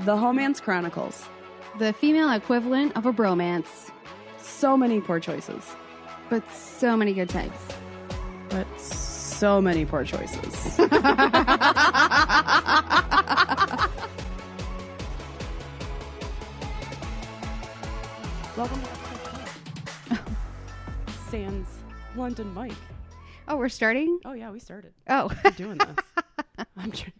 The Homance Chronicles. The female equivalent of a bromance, So many poor choices, but so many good types. but so many poor choices. Welcome to Sans London Mike. Oh, we're starting? Oh yeah, we started. Oh. We're doing this. I'm tr- I'm hot.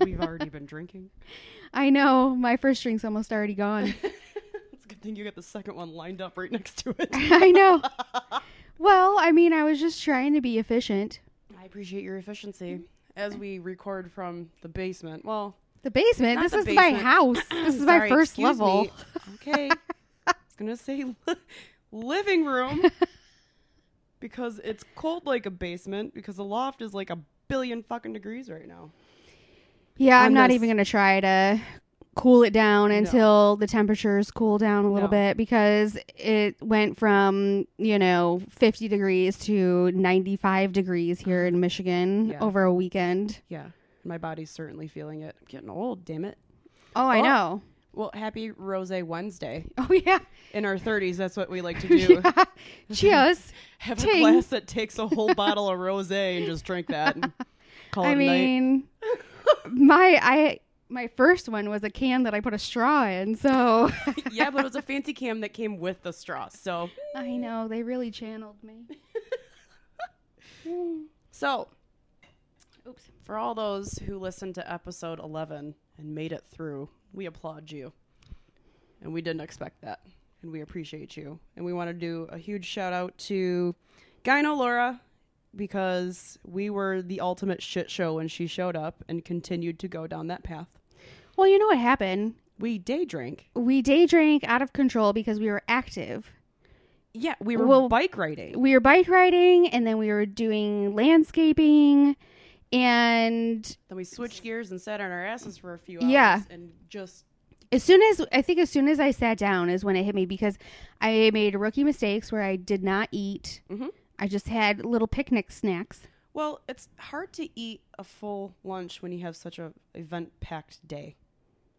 We've already been drinking. I know. My first drink's almost already gone. It's a good thing you got the second one lined up right next to it. I know. Well, I mean, I was just trying to be efficient. I appreciate your efficiency as we record from the basement. Well, The basement? Not this the is my house. This is my sorry, first excuse level. me. Okay. I was going to say li- living room because it's cold like a basement because the loft is like a billion fucking degrees right now. Yeah, I'm not even going to try to cool it down until the temperatures cool down a little No. bit because it went from, you know, 50 degrees to 95 degrees here in Michigan Yeah. over a weekend. Yeah. My body's certainly feeling it. I'm getting old, damn it. Oh, I Oh. know. Well, happy Rose Wednesday. Oh, yeah. In our 30s, that's what we like to do. yeah. Cheers. Have a Ting. glass that takes a whole bottle of rosé and just drink that. And call it I a night. mean, my I my first one was a can that I put a straw in, so yeah, but it was a fancy cam that came with the straw. So, I know they really channeled me. so Oops. for all those who listened to episode 11 and made it through, we applaud you. And we didn't expect that. And we appreciate you. And we want to do a huge shout out to Gyno Laura because we were the ultimate shit show when she showed up and continued to go down that path. Well, you know what happened? We day drank. We day drank out of control because we were active. Yeah, we were Well, bike riding. We were bike riding, and then we were doing landscaping, and Then we switched gears and sat on our asses for a few hours. Yeah. And just as soon as I think as soon as I sat down is when it hit me because I made rookie mistakes where I did not eat. Mhm. I just had little picnic snacks. well, it's hard to eat a full lunch when you have such a event packed day.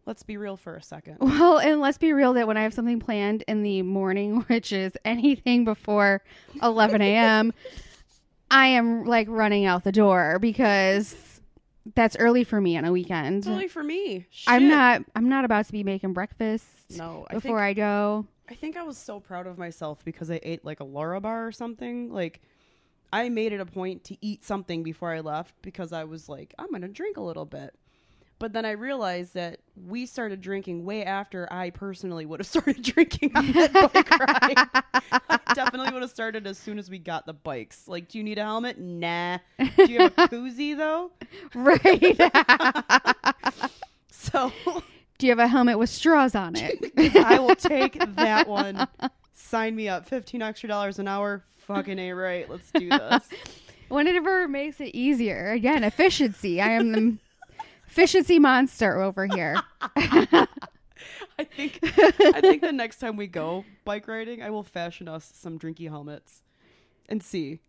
Let's be real for a second. Well, and let's be real that when I have something planned in the morning, which is anything before 11 a.m., I am like running out the door because that's early for me on a weekend. It's only for me. I'm not. I'm not about to be making breakfast No, I before I go. I think I was so proud of myself because I ate like a Larabar or something. Like I made it a point to eat something before I left because I was like, I'm gonna drink a little bit. But then I realized that we started drinking way after I personally would have started drinking on that bike ride. I definitely would have started as soon as we got the bikes. Like, do you need a helmet? Nah. Do you have a koozie though? right. So Do you have a helmet with straws on it? I will take that one. Sign me up. Fifteen extra dollars an hour. Fucking a right. Let's do this. Whenever it makes it easier. Again, efficiency. I am the efficiency monster over here. I think I think the next time we go bike riding, I will fashion us some drinky helmets and see.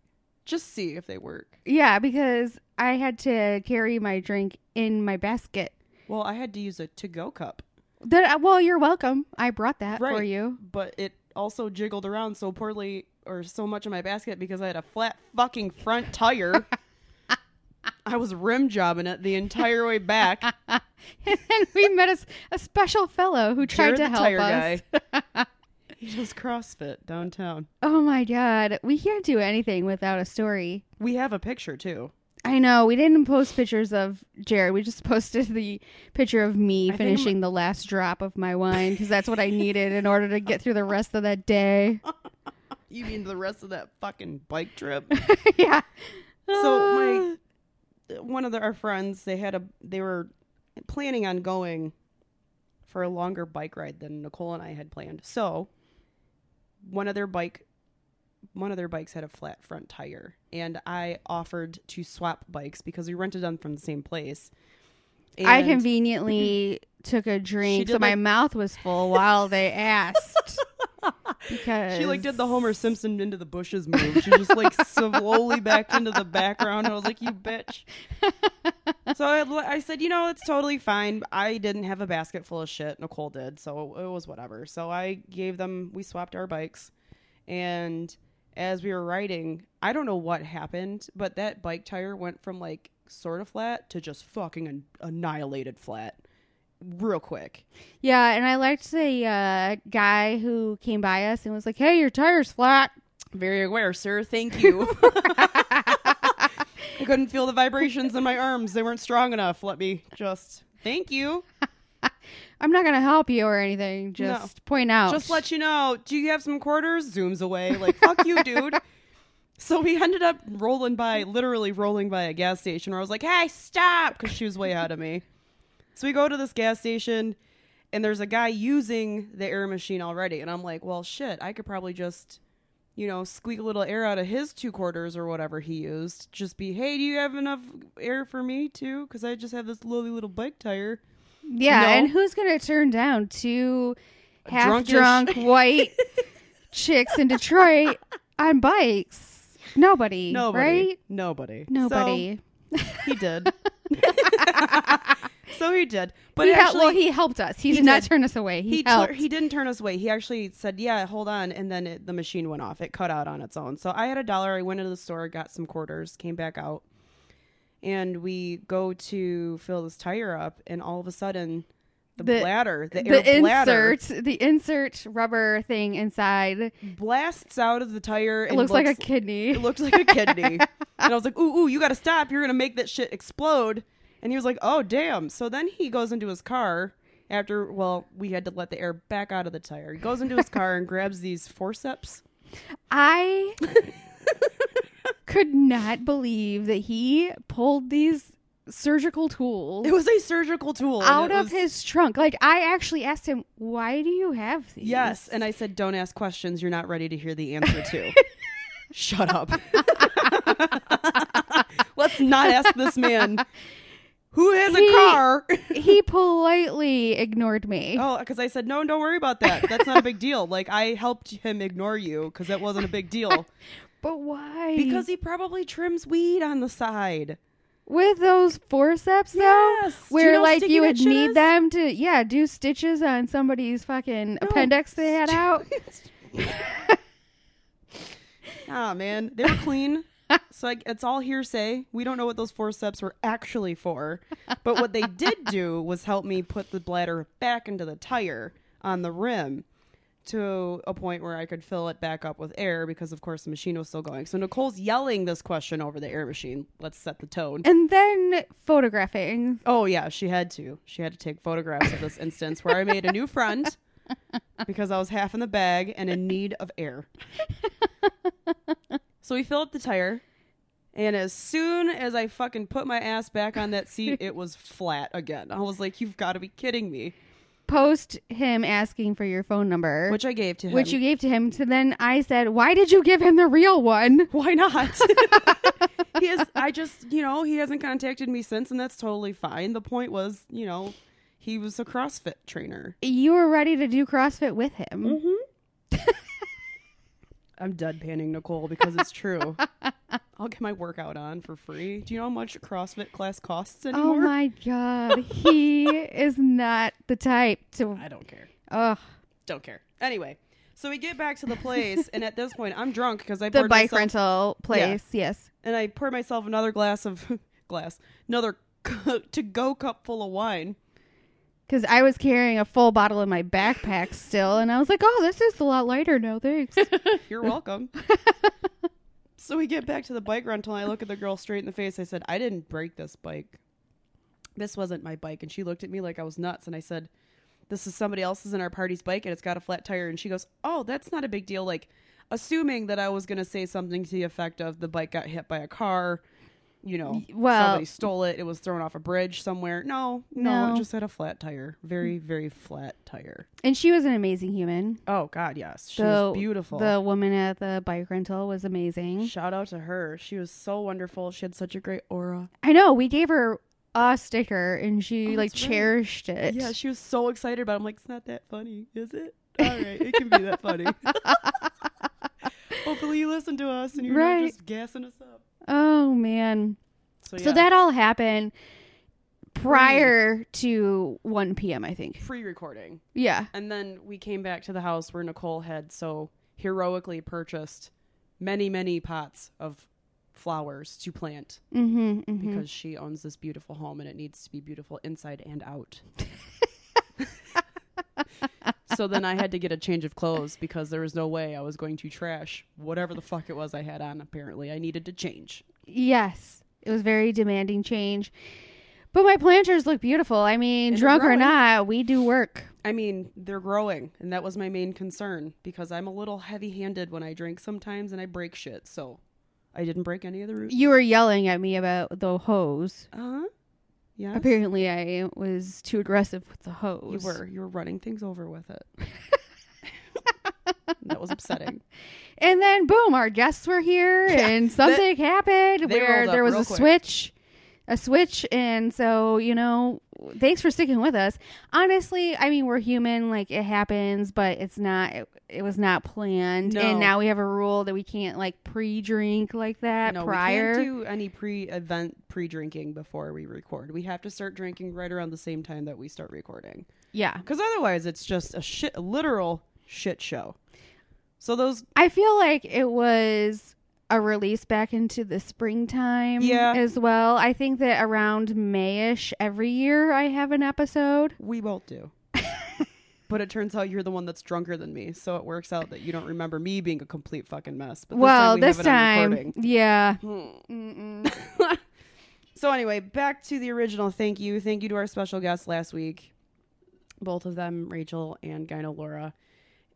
Just see if they work. Yeah, because I had to carry my drink in my basket. Well, I had to use a to-go cup, That uh, well, you're welcome. I brought that for you. but it also jiggled around so poorly or so much in my basket because I had a flat fucking front tire. I was rim jobbing it the entire way back. and then we met a special fellow who tried Jared to help tire us. guy. He does CrossFit downtown. Oh my god, we can't do anything without a story. We have a picture too. I know we didn't post pictures of Jared. We just posted the picture of me I finishing the last drop of my wine because that's what I needed in order to get through the rest of that day. You mean the rest of that fucking bike trip? yeah. So my one of the, our friends, they had a they were planning on going for a longer bike ride than Nicole and I had planned. So one of their bike one of their bikes had a flat front tire and I offered to swap bikes because we rented them from the same place. I conveniently took a drink, so my mouth was full while they asked. because She like did the Homer Simpson into the bushes move. She just like slowly backed into the background. I was like, "You bitch." so I, I said, "You know, it's totally fine. I didn't have a basket full of shit. Nicole did, so it was whatever." So I gave them. We swapped our bikes, and as we were riding, I don't know what happened, but that bike tire went from like sort of flat to just fucking an- annihilated flat, real quick. Yeah, and I liked the uh, guy who came by us and was like, "Hey, your tire's flat." Very aware, sir. Thank you. I couldn't feel the vibrations in my arms. They weren't strong enough. Let me just thank you. I'm not gonna help you or anything. Just point out. Just let you know. Do you have some quarters? Zooms away. Like fuck you, dude. So we ended up rolling by, literally rolling by a gas station where I was like, "Hey, stop!" Because she was way ahead of me. So we go to this gas station, and there's a guy using the air machine already, and I'm like, "Well, shit, I could probably just." you know, squeak a little air out of his two quarters or whatever he used. Just be, hey, do you have enough air for me too? Because I just have this lowly little bike tire. Yeah, No. and who's gonna turn down two half Drunkish- drunk white chicks in Detroit on bikes? Nobody. Nobody. Right? Nobody. Nobody. So he did. so he did. But he actually, well, he helped us. He, he did not turn us away. He, he, tur- helped. he didn't turn us away. He actually said, "Yeah, hold on," and then it, the machine went off. It cut out on its own. So I had a dollar. I went into the store, got some quarters, came back out, and we go to fill this tire up, and all of a sudden, the, The- bladder, the, air the bladder, insert, the insert rubber thing inside blasts out of the tire. it and looks, like a kidney. It looks like a kidney. and I was like, ooh, ooh, you got to stop. You're going to make that shit explode. And he was like, oh, damn. So then he goes into his car after, well, we had to let the air back out of the tire. He goes into his car and grabs these forceps. I could not believe that he pulled these surgical tools It was a surgical tool. out of was- his trunk. Like I actually asked him, "Why do you have these?" Yes. And I said, don't ask questions you're not ready to hear the answer to. Shut up. Let's not ask this man who has a car. he politely ignored me. Oh, because I said no, don't worry about that. That's not a big deal. Like I helped him ignore you because that wasn't a big deal. But why? Because he probably trims weed on the side. with those forceps though, Yes. You where know like you would need is? them to yeah do stitches on somebody's fucking No. appendix they had out. Ah, man, they were clean. So like, it's all hearsay. We don't know what those forceps were actually for. But what they did do was help me put the bladder back into the tire on the rim to a point where I could fill it back up with air because, of course, the machine was still going. So Nicole's yelling this question over the air machine. Let's set the tone. and then photographing. Oh yeah, she had to. She had to take photographs of this instance where I made a new friend because I was half in the bag and in need of air. so we fill up the tire, and as soon as I fucking put my ass back on that seat, it was flat again. I was like, "You've got to be kidding me!" Post him asking for your phone number, Which I gave to him. which you gave to him. So then I said, "Why did you give him the real one?" Why not? he is. I just, you know, he hasn't contacted me since, and that's totally fine. The point was, you know, he was a CrossFit trainer. You were ready to do CrossFit with him. Mm-hmm. I'm deadpanning Nicole because it's true. I'll get my workout on for free. Do you know how much CrossFit class costs oh anymore? Oh my god, he is not the type to. I don't care. Ugh, Don't care. Anyway, so we get back to the place, and at this point, I'm drunk because I the bike myself, rental place. Yes. and I poured myself another glass of glass, another to go cup full of wine. Because I was carrying a full bottle in my backpack still, and I was like, "Oh, this is a lot lighter now, thanks." You're welcome. so we get back to the bike rental, and I look at the girl straight in the face. I said, I didn't break this bike. This wasn't my bike. And she looked at me like I was nuts. And I said, This is somebody else's in our party's bike, and it's got a flat tire. And she goes, Oh, that's not a big deal. Like, assuming that I was going to say something to the effect of the bike got hit by a car. You know, well- somebody stole it. It was thrown off a bridge somewhere. No, no, No. it just had a flat tire. Very, very flat tire. and she was an amazing human. Oh God, yes, she the, was beautiful. The woman at the bike rental was amazing. Shout out to her. She was so wonderful. She had such a great aura. I know. We gave her a sticker, and she Oh, like right. cherished it. Yeah, she was so excited about it. I'm like, it's not that funny, is it? All right, it can be that funny. Hopefully, you listen to us and you're Right. not just gassing us up. Oh man. So, So that all happened prior to 1 p.m. I think. pre-recording, Yeah. and then we came back to the house where Nicole had so heroically purchased many, many pots of flowers to plant Mm-hmm, mm-hmm. because she owns this beautiful home and it needs to be beautiful inside and out. so then I had to get a change of clothes because there was no way I was going to trash whatever the fuck it was I had on. Apparently, I needed to change. Yes, it was very demanding change. But my planters look beautiful. I mean, And drunk or not, we do work. I mean, they're growing, and that was my main concern because I'm a little heavy handed when I drink sometimes and I break shit. So I didn't break any of the roots. You were yelling at me about the hose. Uh huh. Yeah. Apparently, I was too aggressive with the hose. You were. You were running things over with it. that was upsetting. And then, boom, our guests were here, Yeah, and something happened where there was a quick. switch, a switch, and so you know, thanks for sticking with us. Honestly, I mean, we're human; like it happens, but it's not. It, it was not planned, No. and now we have a rule that we can't like pre-drink like that no, prior. we can't do any pre-event pre-drinking before we record. We have to start drinking right around the same time that we start recording, yeah, because otherwise it's just a shit, a literal shit show. So those, I feel like it was a release back into the springtime Yeah. as well. I think that around Mayish every year I have an episode. we both do. But it turns out you're the one that's drunker than me, so it works out that you don't remember me being a complete fucking mess. But well, we this time, yeah. Hmm. So anyway, back to the original. Thank you, thank you to our special guests last week, both of them, Rachel and Gyno Laura,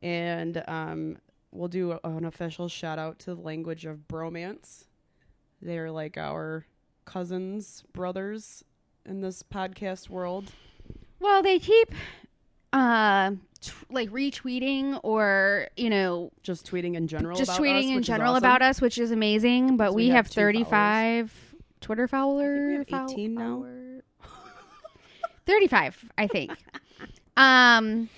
and um, we'll do an official shout out to the language of bromance. They're like our cousins, brothers in this podcast world. well, they keep uh t- like retweeting or you know Just tweeting in general, just about tweeting us, in general awesome. about us, which is amazing. But So we, we have, have two 35 Twitter followers. have 18 now. 35, I think. um,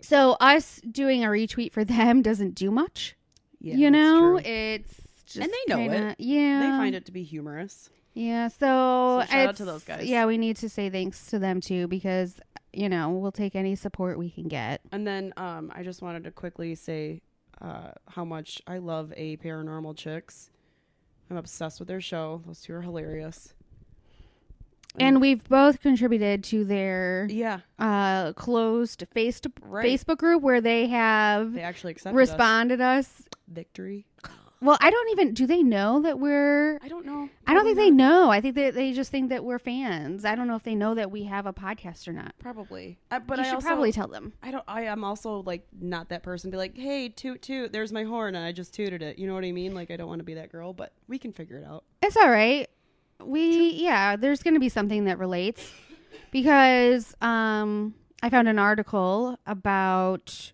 so us doing a retweet for them doesn't do much. Yeah, you know, it's just And they know kinda, it. Yeah, they find it to be humorous. Yeah, so, So shout out to those guys. Yeah, we need to say thanks to them too because you know we'll take any support we can get. And then um, I just wanted to quickly say uh, how much I love a paranormal chicks. I'm obsessed with their show. Those two are hilarious. And we've both contributed to their yeah, uh, closed face right. Facebook group where they have They actually accepted responded us. us. victory. Well, I don't even. Do they know that we're? I don't know. I don't Probably think they not. know. I think that they just think that we're fans. I don't know if they know that we have a podcast or not. Probably, uh, but you I should also probably tell them. I don't. I am also like not that person. to Be like, hey, toot toot. There's my horn, and I just tooted it. You know what I mean? Like I don't want to be that girl, but we can figure it out. It's all right. We yeah, there's going to be something that relates because um I found an article about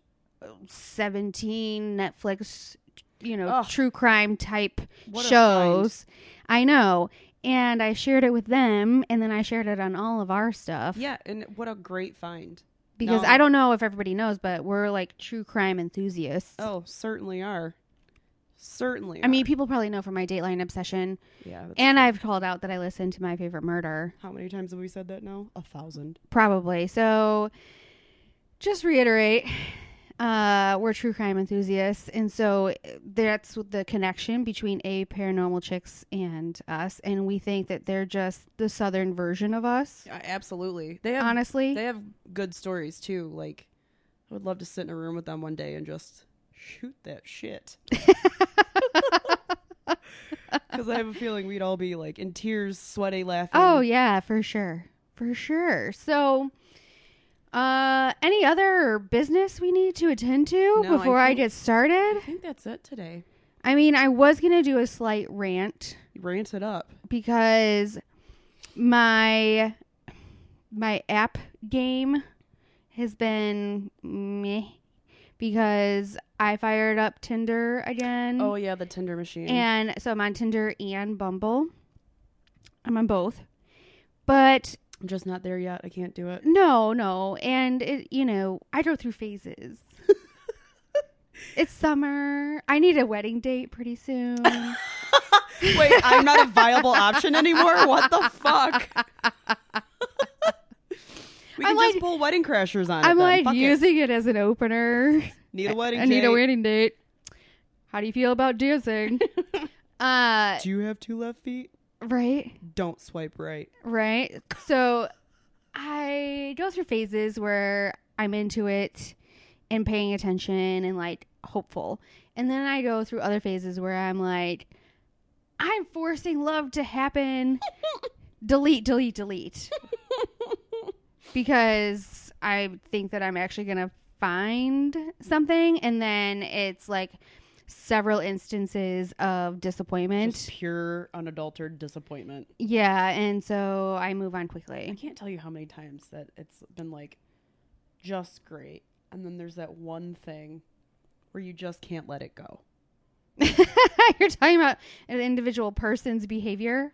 17 Netflix, you know, Ugh. true crime type What shows. I know. And I shared it with them and then I shared it on all of our stuff Yeah, and what a great find. because No. I don't know if everybody knows, but we're like true crime enthusiasts. Oh, certainly are. Certainly. I mean, people probably know from my Dateline obsession, yeah. and true. I've called out that I listen to my favorite murder. How many times have we said that now? A thousand. Probably. So just reiterate, uh, we're true crime enthusiasts. And so that's the connection between A Paranormal Chicks and us. And we think that they're just the southern version of us, Yeah, absolutely. They have honestly. they have good stories too. Like I would love to sit in a room with them one day and just shoot that shit. Because I have a feeling we'd all be like in tears, sweaty, laughing. oh, yeah, for sure. For sure. So. Uh, any other business we need to attend to No, I before I, think- get started? I think that's it today. I mean, I was gonna do a slight rant Rant it up. because my my app game has been meh because I fired up Tinder again. Oh yeah, the Tinder machine. and so I'm on Tinder and Bumble. I'm on both. But I'm just not there yet. I can't do it. no, no, and it you know, I go through phases. It's summer. I need a wedding date pretty soon. Wait, I'm not a viable option anymore. What the fuck? we I'm just like- pull wedding crashers on it. I'm like Fuck using it. as an opener. need a wedding. I need a wedding date. How do you feel about dancing? uh, Do you have two left feet? Right. Don't swipe right. Right. So I go through phases where I'm into it and paying attention and like hopeful. And then I go through other phases where I'm like, I'm forcing love to happen. delete, delete, delete. because I think that I'm actually going to find something. And then it's like several instances of disappointment. Just pure unadulterated disappointment. yeah. And so I move on quickly. I can't tell you how many times that it's been like just great, and then there's that one thing where you just can't let it go. You're talking about an individual person's behavior,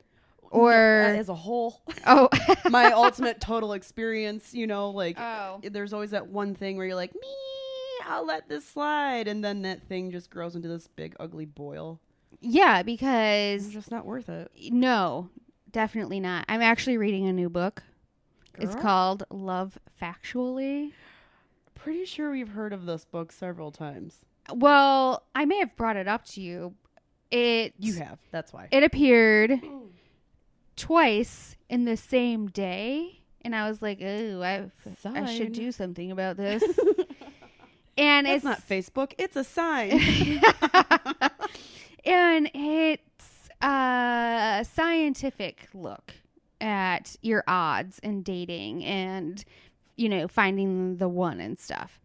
or as a whole, oh, my ultimate total experience. You know, like oh, there's always that one thing where you're like, me, I'll let this slide, and then that thing just grows into this big ugly boil. yeah, because. It's just not worth it. no, definitely not. I'm actually reading a new book. It's called Love Factually. Pretty sure we've heard of this book several times. Well, I may have brought it up to you. It You have. That's why. it appeared twice in the same day, and I was like, "Oh, I I should do something about this." and It's it's not Facebook. It's a sign. and it's a scientific look at your odds in dating and you know finding the one and stuff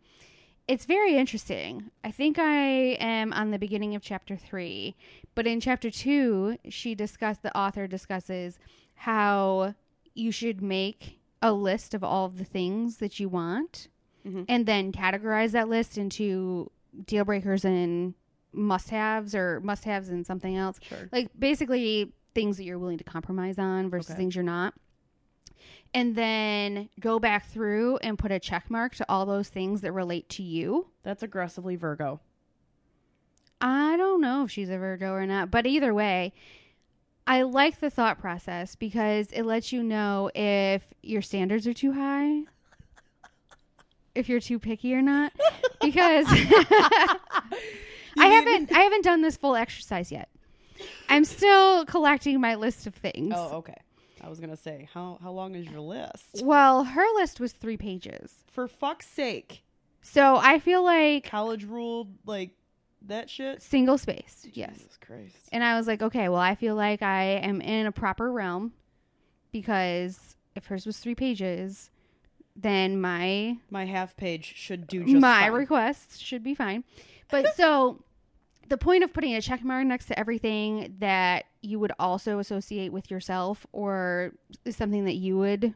it's very interesting i think i am on the beginning of chapter three but in chapter two she discussed the author discusses how you should make a list of all of the things that you want Mhm. and then categorize that list into deal breakers and must haves or must haves and something else. sure. Like basically things that you're willing to compromise on versus Okay. things you're not. And then go back through and put a check mark to all those things that relate to you. That's aggressively Virgo. I don't know if she's a Virgo or not, but either way, I like the thought process because it lets you know if your standards are too high, if you're too picky or not. Because I haven't I haven't done this full exercise yet. I'm still collecting my list of things. Oh, okay. I was gonna say, how how long is your list? Well, her list was 3 pages. For fuck's sake, So, I feel like college ruled like that shit. single spaced. Yes. Jesus Christ. And I was like, okay, well, I feel like I am in a proper realm because if hers was 3 pages, then my My half page should do just my fine. request should be fine. But so the point of putting a check mark next to everything that you would also associate with yourself or is something that you would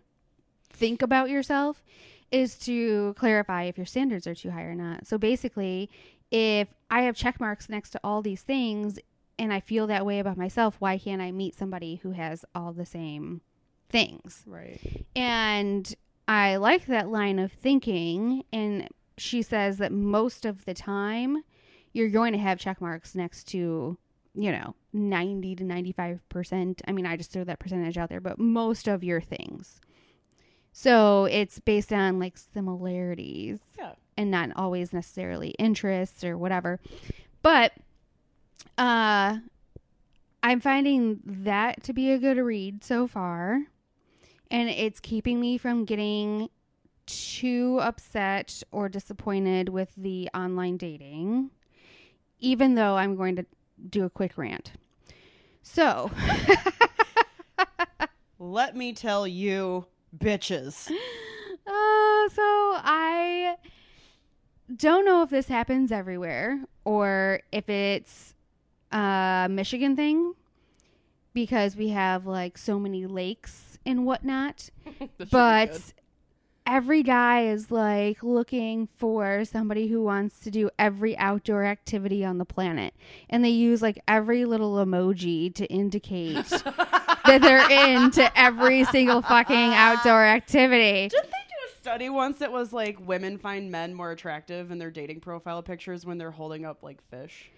think about yourself is to clarify if your standards are too high or not. So basically, if I have check marks next to all these things and I feel that way about myself, why can't I meet somebody who has all the same things? right. And I like that line of thinking. And she says that most of the time, you're going to have check marks next to, you know, 90 to 95%. I mean, I just threw that percentage out there, but most of your things. So it's based on like similarities Yeah. and not always necessarily interests or whatever. But uh I'm finding that to be a good read so far. And it's keeping me from getting too upset or disappointed with the online dating, even though I'm going to do a quick rant. So, Let me tell you, bitches. Uh, so I don't know if this happens everywhere or if it's a Michigan thing because we have like so many lakes and whatnot. But every guy is like looking for somebody who wants to do every outdoor activity on the planet. And they use like every little emoji to indicate that they're into every single fucking outdoor activity. Didn't they do a study once that was like women find men more attractive in their dating profile pictures when they're holding up like fish.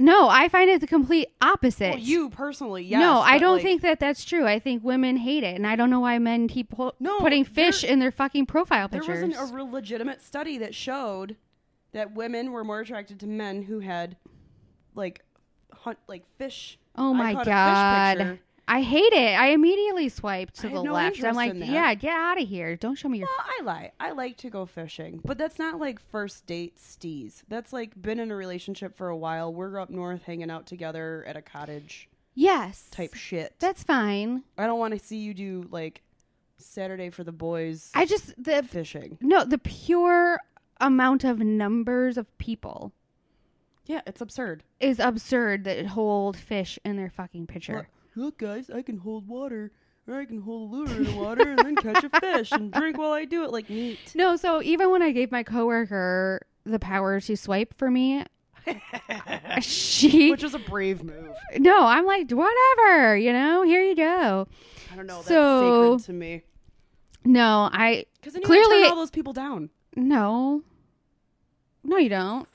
No, I find it the complete opposite. Well, you personally, yes. no, I don't like, think that that's true. I think women hate it, and I don't know why men keep ho- No, putting fish there- in their fucking profile pictures. there wasn't a real legitimate study that showed that women were more attracted to men who had like hunt like fish. oh my god. I hate it. I immediately swipe to I the no left. I'm like, yeah, get out of here. Don't show me your. Well, I lie. I like to go fishing, but that's not like first date steez. That's like been in a relationship for a while. We're up north hanging out together at a cottage yes, type shit. That's fine. I don't want to see you do like Saturday for the boys I just the fishing. no the pure amount of numbers of people Yeah, it's absurd. is absurd that hold fish in their fucking picture. Look, look, guys, I can hold water, or I can hold a lure in the water and then catch a fish and drink while I do it. Like neat. No, so even when I gave my coworker the power to swipe for me, she Which was a brave move. no, I'm like whatever, you know. Here you go. I don't know. That's So- sacred to me. No, I Because then you Clearly- Clearly, turn all those people down. no, no, you don't.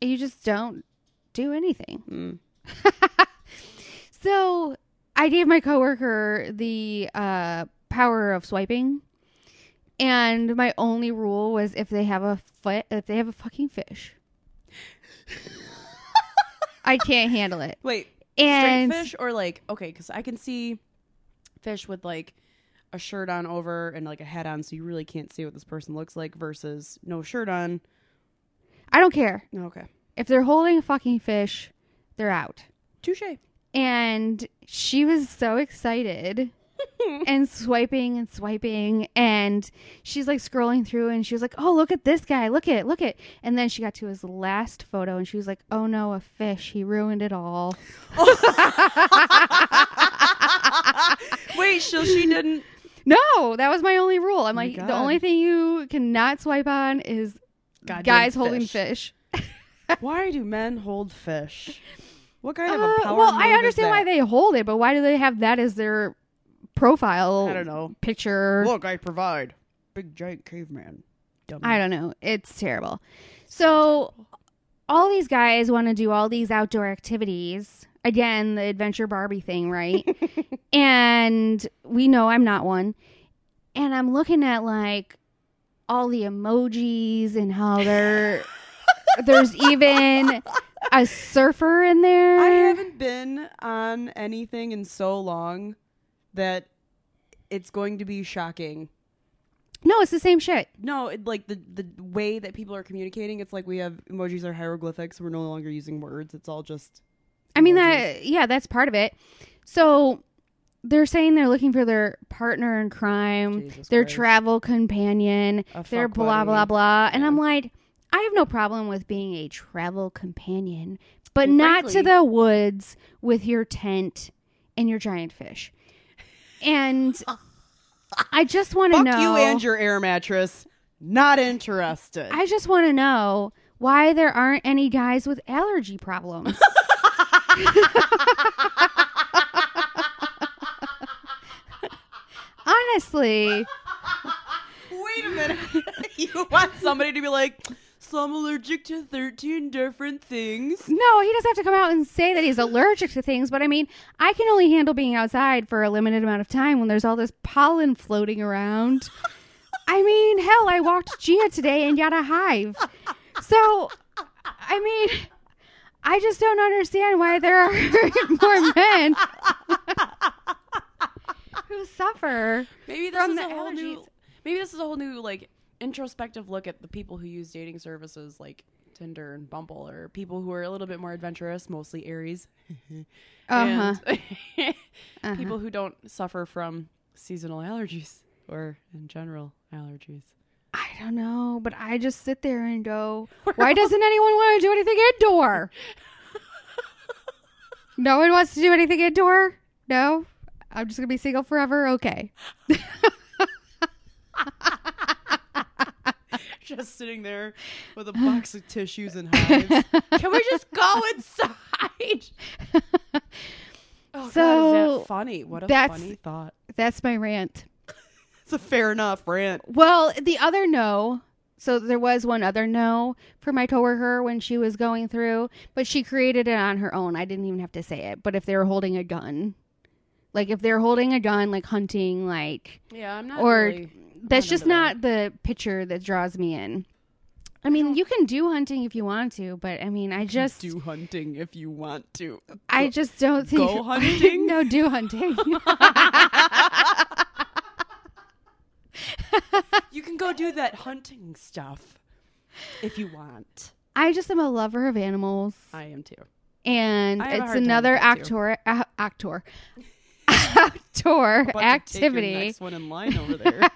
You just don't do anything. Mm. So I gave my coworker the uh, power of swiping, and my only rule was if they have a foot, if they have a fucking fish, I can't handle it. Wait, And straight fish or like okay? Because I can see fish with like a shirt on over and like a hat on, so you really can't see what this person looks like. Versus no shirt on. I don't care Okay, if they're holding a fucking fish, they're out. touche. And she was so excited. and swiping and swiping and she's like scrolling through and she was like oh look at this guy look at it look at it and then she got to his last photo and she was like oh no a fish he ruined it all Wait, so she didn't. no that was my only rule i'm oh my like the only thing you cannot swipe on is Goddamn guys holding fish. fish Why do men hold fish? What kind of Uh, a power? well i understand why they hold it but why do they have that as their profile I don't know. picture Look, I provide. Big giant caveman. I don't know. It's terrible. So all these guys want to do all these outdoor activities. Again, the adventure Barbie thing, right? and we know I'm not one. And I'm looking at like all the emojis and how they're there's even a surfer in there. I haven't been on anything in so long that it's going to be shocking. No, it's the same shit. No, it, like the the way that people are communicating, it's like we have emojis or hieroglyphics. We're no longer using words. It's all just. I mean that yeah, that's part of it. So they're saying they're looking for their partner in crime, Jesus their Christ. travel companion, A their blah buddy. blah blah. And Yeah. I'm like, I have no problem with being a travel companion, but not to the woods with your tent and your giant fish. And I just want to know you and your air mattress. Not interested. I just want to know why there aren't any guys with allergy problems. Honestly, Wait a minute. you want somebody to be like, I'm allergic to 13 different things. no, he doesn't have to come out and say that he's allergic to things, but I mean, I can only handle being outside for a limited amount of time when there's all this pollen floating around. I mean, hell, I walked Gia today and got a hive. So, I mean, I just don't understand why there are more men who suffer. Maybe this is a whole new. Maybe this is a whole new like introspective look at the people who use dating services like Tinder and Bumble, or people who are a little bit more adventurous, mostly Aries, Uh huh. and people who don't suffer from seasonal allergies or in general allergies. I don't know, but I just sit there and go, why doesn't anyone want to do anything indoor? no one wants to do anything indoor? No? I'm just going to be single forever? Okay. Just sitting there with a box of tissues and hives. Can we just go inside? Oh, God, So, is that funny? What a that's- funny thought. That's my rant. It's a fair enough rant. Well, the other no. So there was one other no for my coworker when she was going through, but she created it on her own. I didn't even have to say it. But if they were holding a gun, like if they're holding a gun, like hunting, like Yeah, I'm not. Or really, that's just not the picture that draws me in. I mean, you can do hunting if you want to, but I mean, I just, do hunting if you want to. I just don't think Go hunting? no, do hunting. You can go do that hunting stuff if you want. I just am a lover of animals. I am too. and I have a it's hard time another with that, too. actor actor outdoor About to take the activity. next one in line over there.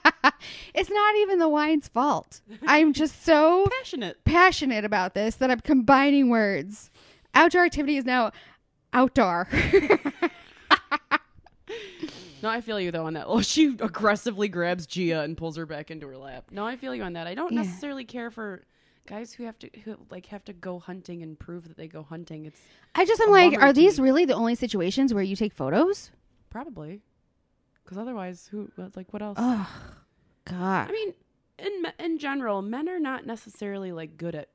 It's not even the wine's fault. I'm just so Passionate. passionate about this that I'm combining words. Outdoor activity is now outdoor. No, I feel you though on that. Oh, she aggressively grabs Gia and pulls her back into her lap. No, I feel you on that. I don't Yeah. necessarily care for guys who have to who like have to go hunting and prove that they go hunting. It's I just am like, are these really the only situations where you take photos? probably because otherwise, who what- like what else? Oh, God. I mean, in in general, men are not necessarily like good at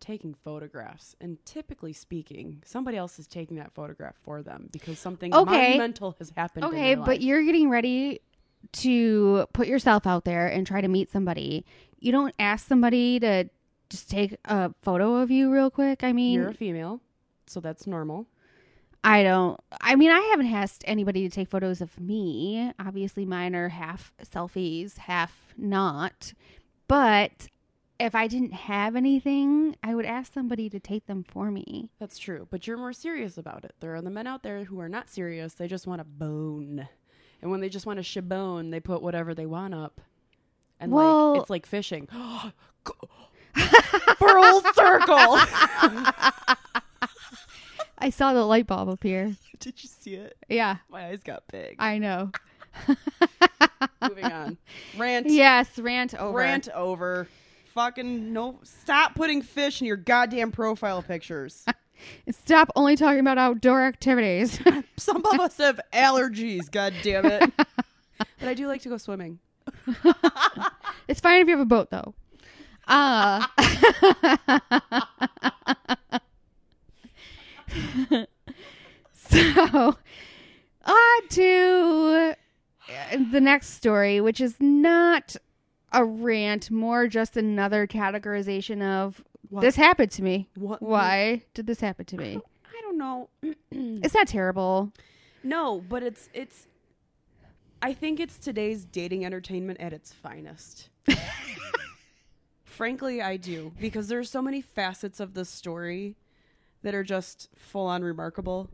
taking photographs, and typically speaking, somebody else is taking that photograph for them because something Okay. monumental has happened. Okay, but life. you're getting ready to put yourself out there and try to meet somebody. You don't ask somebody to just take a photo of you real quick. I mean, you're a female, so that's normal. I don't. I mean, I haven't asked anybody to take photos of me. Obviously, mine are half selfies, half not. But if I didn't have anything, I would ask somebody to take them for me. That's true, but you're more serious about it. There are the men out there who are not serious; they just want a bone, and when they just want a shabone, they put whatever they want up, and Well- like it's like fishing. Full circle. I saw the light bulb appear. Did you see it? Yeah, My eyes got big. I know. Moving on. Rant. Yes, rant over. Rant over. Fucking no. Stop putting fish in your goddamn profile pictures. Stop only talking about outdoor activities. Some of us have allergies. God damn it. but I do like to go swimming. it's fine if you have a boat, though. Uh, so, on to uh, the next story, which is not a rant, more just another categorization of What? this happened to me. What? Why did this happen to me? I don't know. It's not terrible. no, but it's it's. I think it's today's dating entertainment at its finest. Frankly, I do because there's so many facets of this story that are just full on remarkable.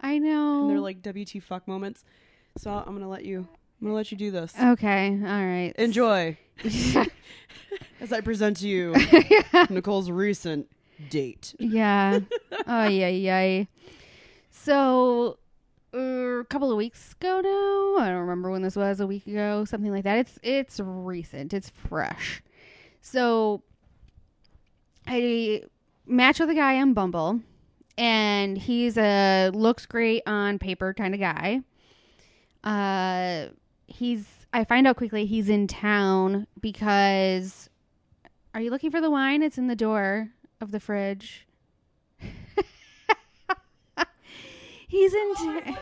I know. and they're like WT fuck moments. So I'm gonna let you. I'm gonna let you do this. okay, all right. Enjoy as I present to you Nicole's recent date. Yeah. oh yeah, yeah. So uh, a couple of weeks ago now, I don't remember when this was. A week ago, something like that. It's it's recent. It's fresh. So I matched with a guy on Bumble, and he's a looks great on paper kind of guy. Uh, he's. I find out quickly he's in town because. Are you looking for the wine? It's in the door of the fridge. He's in. ta-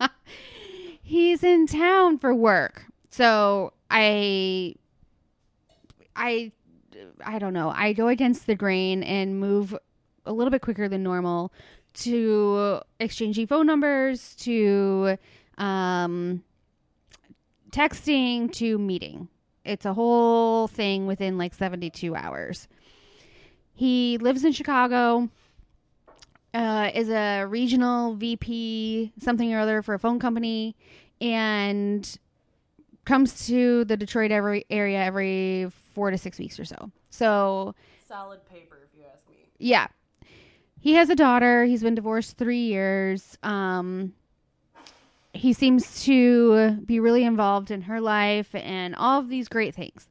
He's in town for work, so I, I, I don't know. I go against the grain and move a little bit quicker than normal to exchanging phone numbers to um, texting to meeting. It's a whole thing within like 72 hours. He lives in Chicago, uh, is a regional VP, something or other for a phone company, and comes to the Detroit every area every four to six weeks or so. So, Solid paper, if you ask me. yeah. He has a daughter. He's been divorced three years. Um, he seems to be really involved in her life and all of these great things.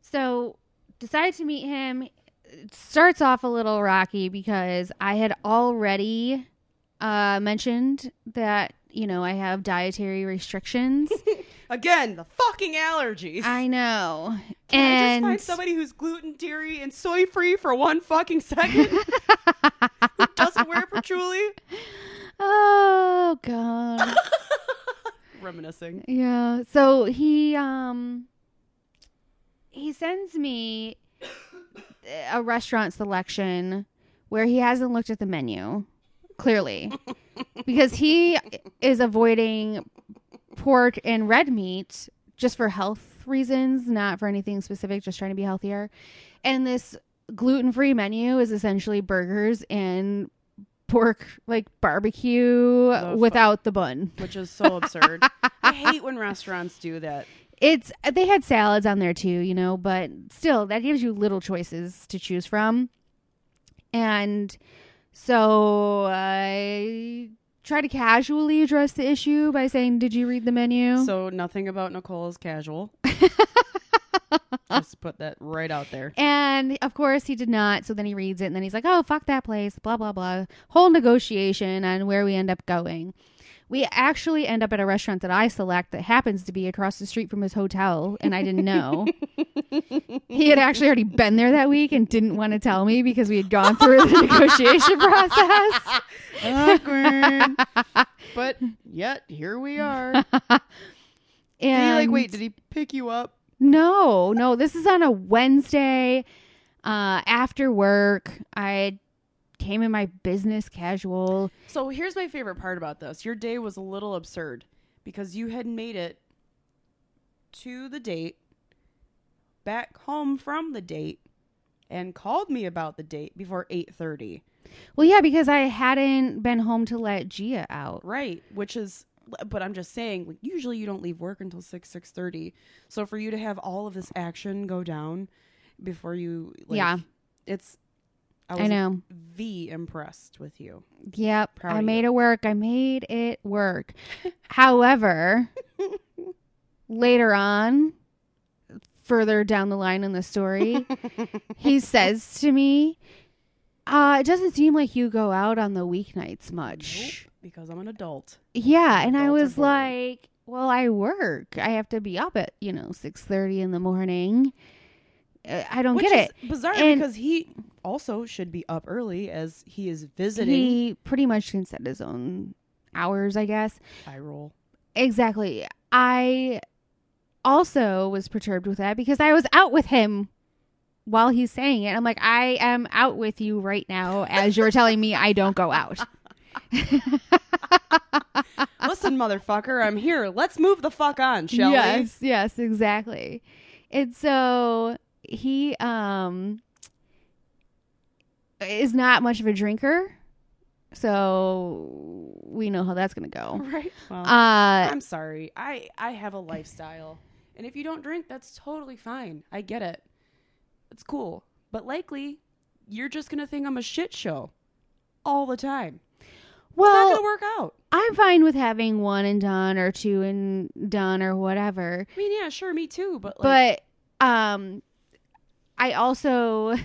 So, decided to meet him. It starts off a little rocky because I had already uh, mentioned that you know, I have dietary restrictions. Again, the fucking allergies. I know. Can I just and find somebody who's gluten, dairy, and soy free for one fucking second? Who doesn't wear patchouli? oh god. Reminiscing. Yeah. So he um he sends me a restaurant selection where he hasn't looked at the menu clearly because he is avoiding pork and red meat just for health reasons, not for anything specific, just trying to be healthier. And this gluten-free menu is essentially burgers and pork like barbecue without the bun. Which is so absurd. I hate when restaurants do that. it's they had salads on there too, you know, but still that gives you little choices to choose from. And so I try to casually address the issue by saying, "Did you read the menu?" So nothing about Nicole is casual. Just put that right out there. and of course he did not. So then he reads it and then he's like, "Oh, fuck that place." Blah blah blah. Whole negotiation on where we end up going. We actually end up at a restaurant that I select that happens to be across the street from his hotel, and I didn't know. he had actually already been there that week and didn't want to tell me because we had gone through the negotiation process. Awkward. but yet here we are. And like wait? Did he pick you up? No, no. This is on a Wednesday uh, after work. I came in my business casual. So here's my favorite part about this. Your day was a little absurd because you had made it to the date, back home from the date, and called me about the date before 8:30. Well, yeah, because I hadn't been home to let Gia out. Right, which is but I'm just saying like usually you don't leave work until 6 6:30. So for you to have all of this action go down before you like, Yeah. it's I I, know. V impressed with you. Yep. Proud I made you. it work. I made it work. However, later on, further down the line in the story, he says to me, uh, it doesn't seem like you go out on the weeknights much. Nope, because I'm an adult. Yeah, and I Adults was like, well, I work. I have to be up at, you know, 6:30 in the morning. I don't Which get it. bizarre And- because he also should be up early as he is visiting. He pretty much can set his own hours, I guess. I roll. Exactly. I also was perturbed with that because I was out with him while he's saying it. I'm like, I am out with you right now as you're telling me I don't go out. Listen, motherfucker, I'm here. Let's move the fuck on, shall we? yes, yes, exactly. And so he um is not much of a drinker. So we know how that's going to go. Right. Well, Uh I'm sorry. I I have a lifestyle, and if you don't drink, that's totally fine. I get it. It's cool, but likely you're just gonna think I'm a shit show all the time. It's not well, gonna work out. I'm fine with having one and done or two and done or whatever. I mean, yeah, sure, me too, but like, but um I also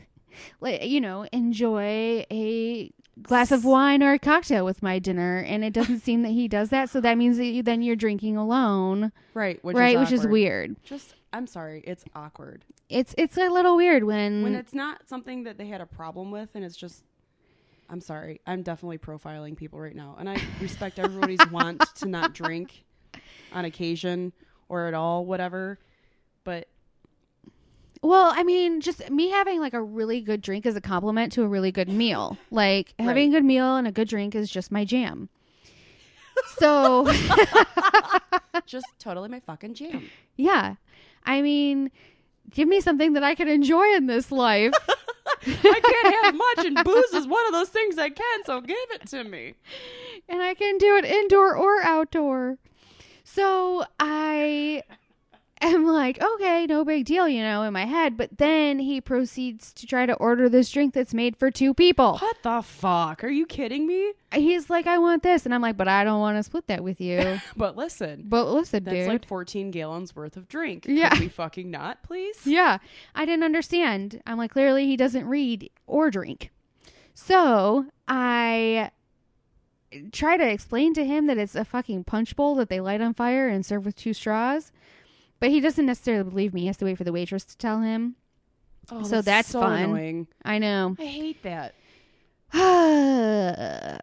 like you know enjoy a glass of wine or a cocktail with my dinner and it doesn't seem that he does that so that means that you, then you're drinking alone right, which right is which is weird Just, I'm sorry, it's awkward it's it's a little weird when, when it's not something that they had a problem with, and it's just. I'm sorry. I'm definitely profiling people right now, and I respect everybody's want to not drink on occasion or at all, whatever. But well i mean just me having like a really good drink is a compliment to a really good meal like having a good meal and a good drink is just my jam so just totally my fucking jam. yeah i mean give me something that i can enjoy in this life I can't have much, and booze is one of those things I can. So give it to me. and I can do it indoor or outdoor. So I am like, okay, no big deal, you know, in my head. But then he proceeds to try to order this drink that's made for two people. What the fuck? Are you kidding me? He's like, I want this. And I'm like, but I don't want to split that with you. But listen, but listen, that's dude. like 14 gallons worth of drink. Yeah. Could we fucking not, please? yeah, I didn't understand. I'm like, clearly he doesn't read or drink. So I try to explain to him that it's a fucking punch bowl that they light on fire and serve with two straws. But he doesn't necessarily believe me. He has to wait for the waitress to tell him. Oh, So that's so fun. annoying. I know. I hate that.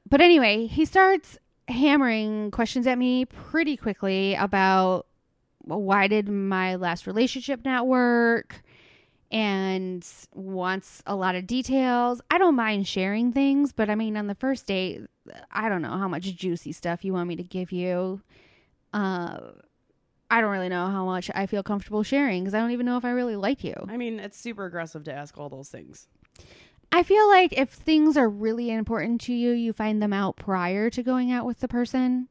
but anyway, he starts hammering questions at me pretty quickly about well, why did my last relationship not work and wants a lot of details. I don't mind sharing things, but I mean on the first date, I don't know how much juicy stuff you want me to give you. Uh I don't really know how much I feel comfortable sharing because I don't even know if I really like you. I mean, it's super aggressive to ask all those things. I feel like if things are really important to you, you find them out prior to going out with the person.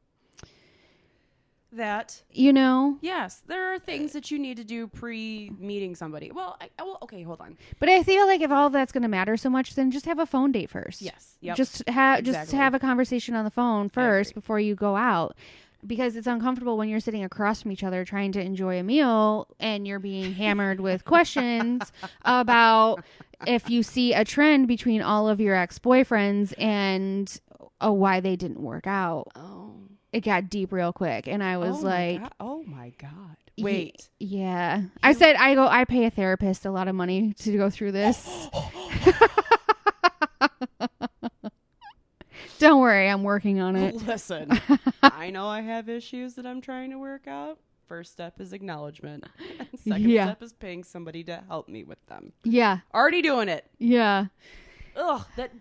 That You know? yes, there are things that you need to do pre meeting somebody. Well, I, well, okay, hold on. But I feel like if all that's going to matter so much, then just have a phone date first. Yes, yep. Just have just have a conversation on the phone first before you go out. Because it's uncomfortable when you're sitting across from each other trying to enjoy a meal and you're being hammered with questions about if you see a trend between all of your ex boyfriends and oh, why they didn't work out. oh, It got deep real quick, and I was oh like, God. oh my god, wait. Yeah. I said I go I pay a therapist a lot of money to go through this. Don't worry, I'm working on it. Listen, I know I have issues that I'm trying to work out. First step is acknowledgement. Second Yeah. step is paying somebody to help me with them. Yeah. Already doing it. Yeah. Ugh, that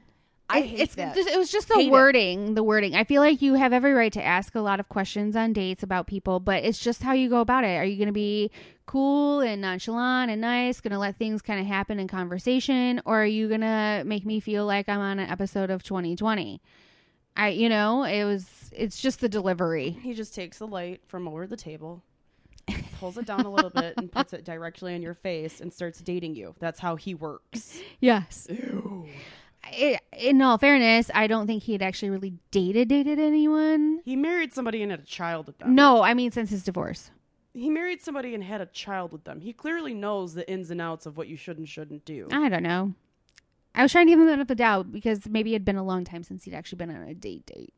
I It- hate it's that. just- it was just the Hate it. wording, the wording. I feel like you have every right to ask a lot of questions on dates about people, but it's just how you go about it. Are you going to be cool and nonchalant and nice, going to let things kind of happen in conversation, or are you going to make me feel like I'm on an episode of 2020? I, you know, it was. It's just the delivery. He just takes the light from over the table, pulls it down a little bit, and puts it directly in your face and starts dating you. That's how he works. Yes. Ew. I in all fairness, I don't think he had actually really dated dated anyone. He married somebody and had a child with them. No, I mean since his divorce. He married somebody and had a child with them. He clearly knows the ins and outs of what you should and shouldn't do. I don't know. I was trying to give him that of the doubt because maybe it had been a long time since he'd actually been on a date date.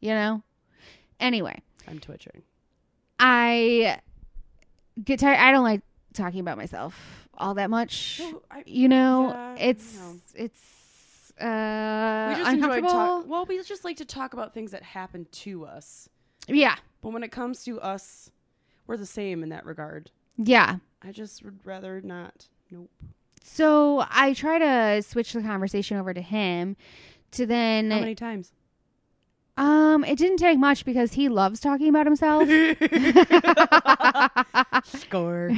You know? Anyway, I'm twitching. I get tired I don't like talking about myself all that much. Well, I- You know, Yeah, it's no. it's uh we just enjoy uncomfortable. talk. Well, we just like to talk about things that happen to us. yeah. But when it comes to us, we're the same in that regard. Yeah. I just would rather not. Nope. So I try to switch the conversation over to him to then How many times? um it didn't take much because he loves talking about himself. Score.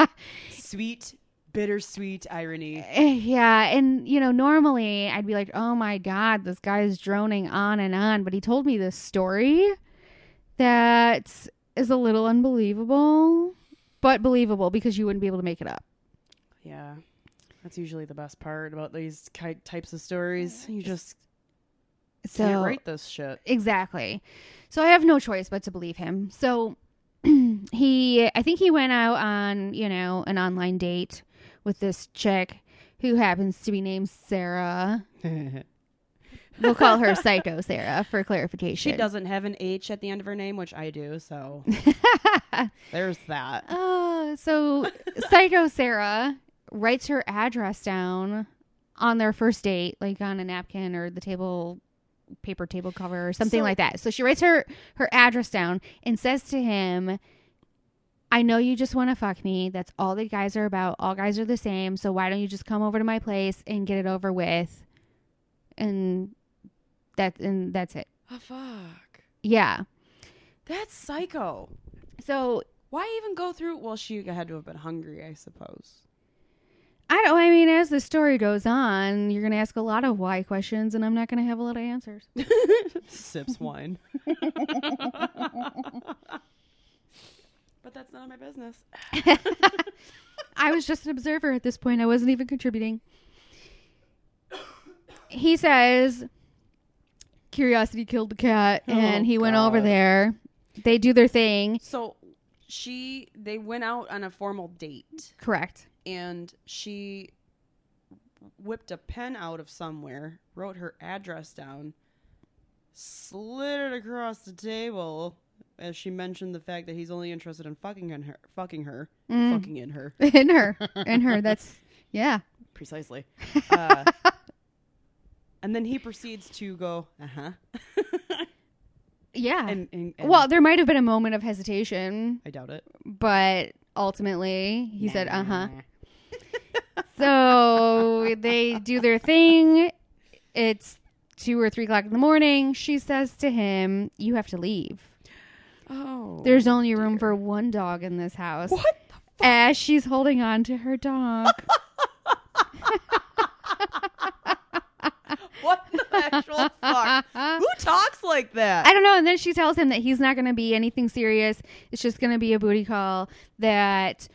Sweet, bittersweet irony. Eh, yeah, and you know, normally I'd be like, "Oh my god, this guy is droning on and on," but he told me this story that is a little unbelievable, but believable because you wouldn't be able to make it up. Yeah. That's usually the best part about these types of stories. You just So can't write this shit. Exactly. So I have no choice but to believe him. So he, I think he went out on, you know, an online date with this chick who happens to be named Sarah. We'll call her Psycho Sarah for clarification. She doesn't have an H at the end of her name, which I do, so there's that. Uh, so Psycho Sarah writes her address down on their first date, like on a napkin or the table paper table cover or something So- like that. So she writes her her address down and says to him, I know you just want to fuck me. That's all that guys are about. All guys are the same. So why don't you just come over to my place and get it over with? And that and that's it. Oh, fuck. Yeah. That's psycho. So Why even go through? Well, she had to have been hungry, I suppose. I don't. I mean, as the story goes on, you're going to ask a lot of why questions, and I'm not going to have a lot of answers. Sips wine. but that's none of my business. I was just an observer at this point. I wasn't even contributing. He says, "Curiosity killed the cat," oh, and Oh, he went over there. They do their thing. So she, they went out on a formal date, Correct. And she whipped a pen out of somewhere, wrote her address down, slid it across the table as she mentioned the fact that he's only interested in fucking in her, fucking her, Mm. fucking in her, in her, in her. That's yeah. precisely. Uh, and then he proceeds to go, uh huh, Yeah. and, and, and well, there might have been a moment of hesitation, I doubt it. but ultimately he said, "Uh huh." So they do their thing. It's two or three o'clock in the morning. She says to him, "You have to leave. Oh, There's only room for one dog in this house." what? The As she's holding on to her dog. what the actual fuck? Who talks like that? I don't know. And then she tells him that he's not going to be anything serious. It's just going to be a booty call. That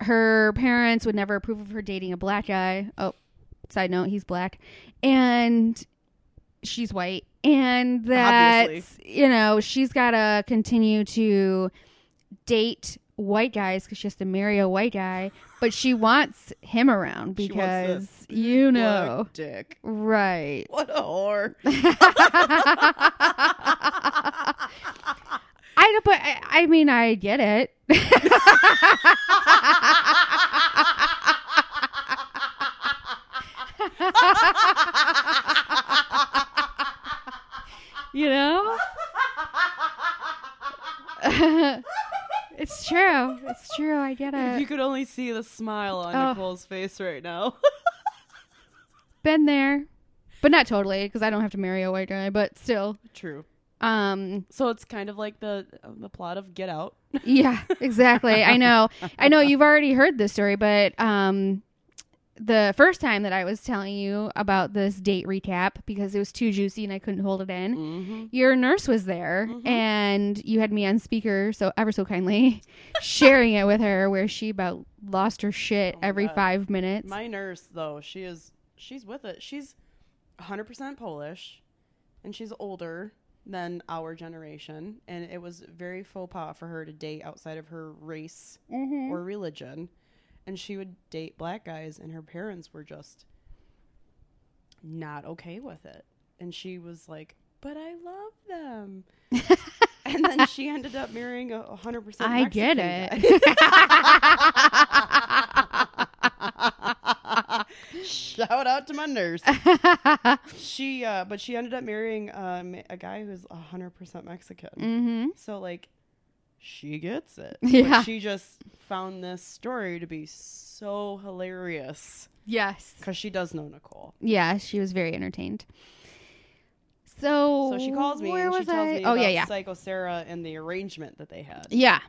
her parents would never approve of her dating a black guy. Oh, side note, he's black. And she's white. And that, Obviously. you know, she's got to continue to date white guys because she has to marry a white guy. But she wants him around because, you know. Dick. Right. What a whore. I don't, but I, I mean, I get it. you know? it's true. It's true. I get it. if you could only see the smile on Oh. Nicole's face right now. Been there. But not totally, because I don't have to marry a white guy, but still. True. Um, So it's kind of like the the plot of Get Out. Yeah, exactly. I know. I know you've already heard this story, but um the first time that I was telling you about this date recap because it was too juicy and I couldn't hold it in. Mm-hmm. Your nurse was there Mhm. and you had me on speaker so ever so kindly sharing it with her where she about lost her shit Oh every God. 5 minutes. My nurse, though, she is she's with it. She's 100% Polish, and she's older than our generation, and it was very faux pas for her to date outside of her race Mhm. or religion, and she would date black guys, and her parents were just not okay with it, and she was like, "But I love them." and then she ended up marrying a 100% I get it. Shout out to my nurse. She, uh, but she ended up marrying um, a guy who's a hundred percent Mexican. mhm. So like, she gets it. Yeah. But she just found this story to be so hilarious Yes. because she does know Nicole. Yeah, she was very entertained. So So she calls me where and she was tells I? me oh about yeah, yeah, Psycho Sarah and the arrangement that they had. yeah.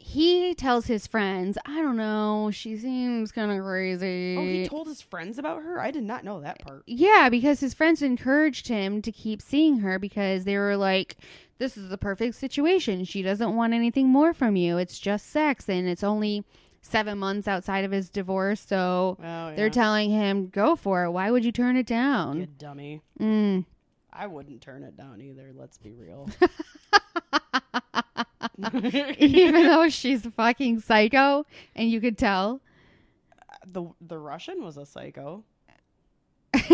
He tells his friends, I don't know, she seems kind of crazy. Oh, he told his friends about her. I did not know that part. yeah, because his friends encouraged him to keep seeing her because they were like, "This is the perfect situation. She doesn't want anything more from you. It's just sex, and it's only." Seven months outside of his divorce, so Oh, yeah. they're telling him, "Go for it. Why would you turn it down? you down?" dummy. Mm. I wouldn't turn it down either. Let's be real. even though she's fucking psycho and you could tell. the the Russian was a psycho.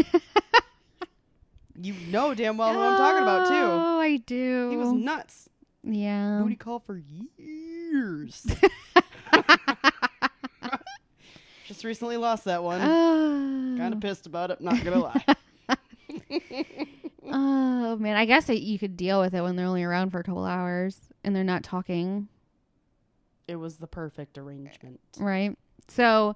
you know damn well who I'm talking about too. Oh, I do. He was nuts. yeah. Booty call for years. Just recently lost that one. Oh. kind of pissed about it. Not gonna lie. oh man, I guess you could deal with it when they're only around for a couple hours and they're not talking, it was the perfect arrangement. right? So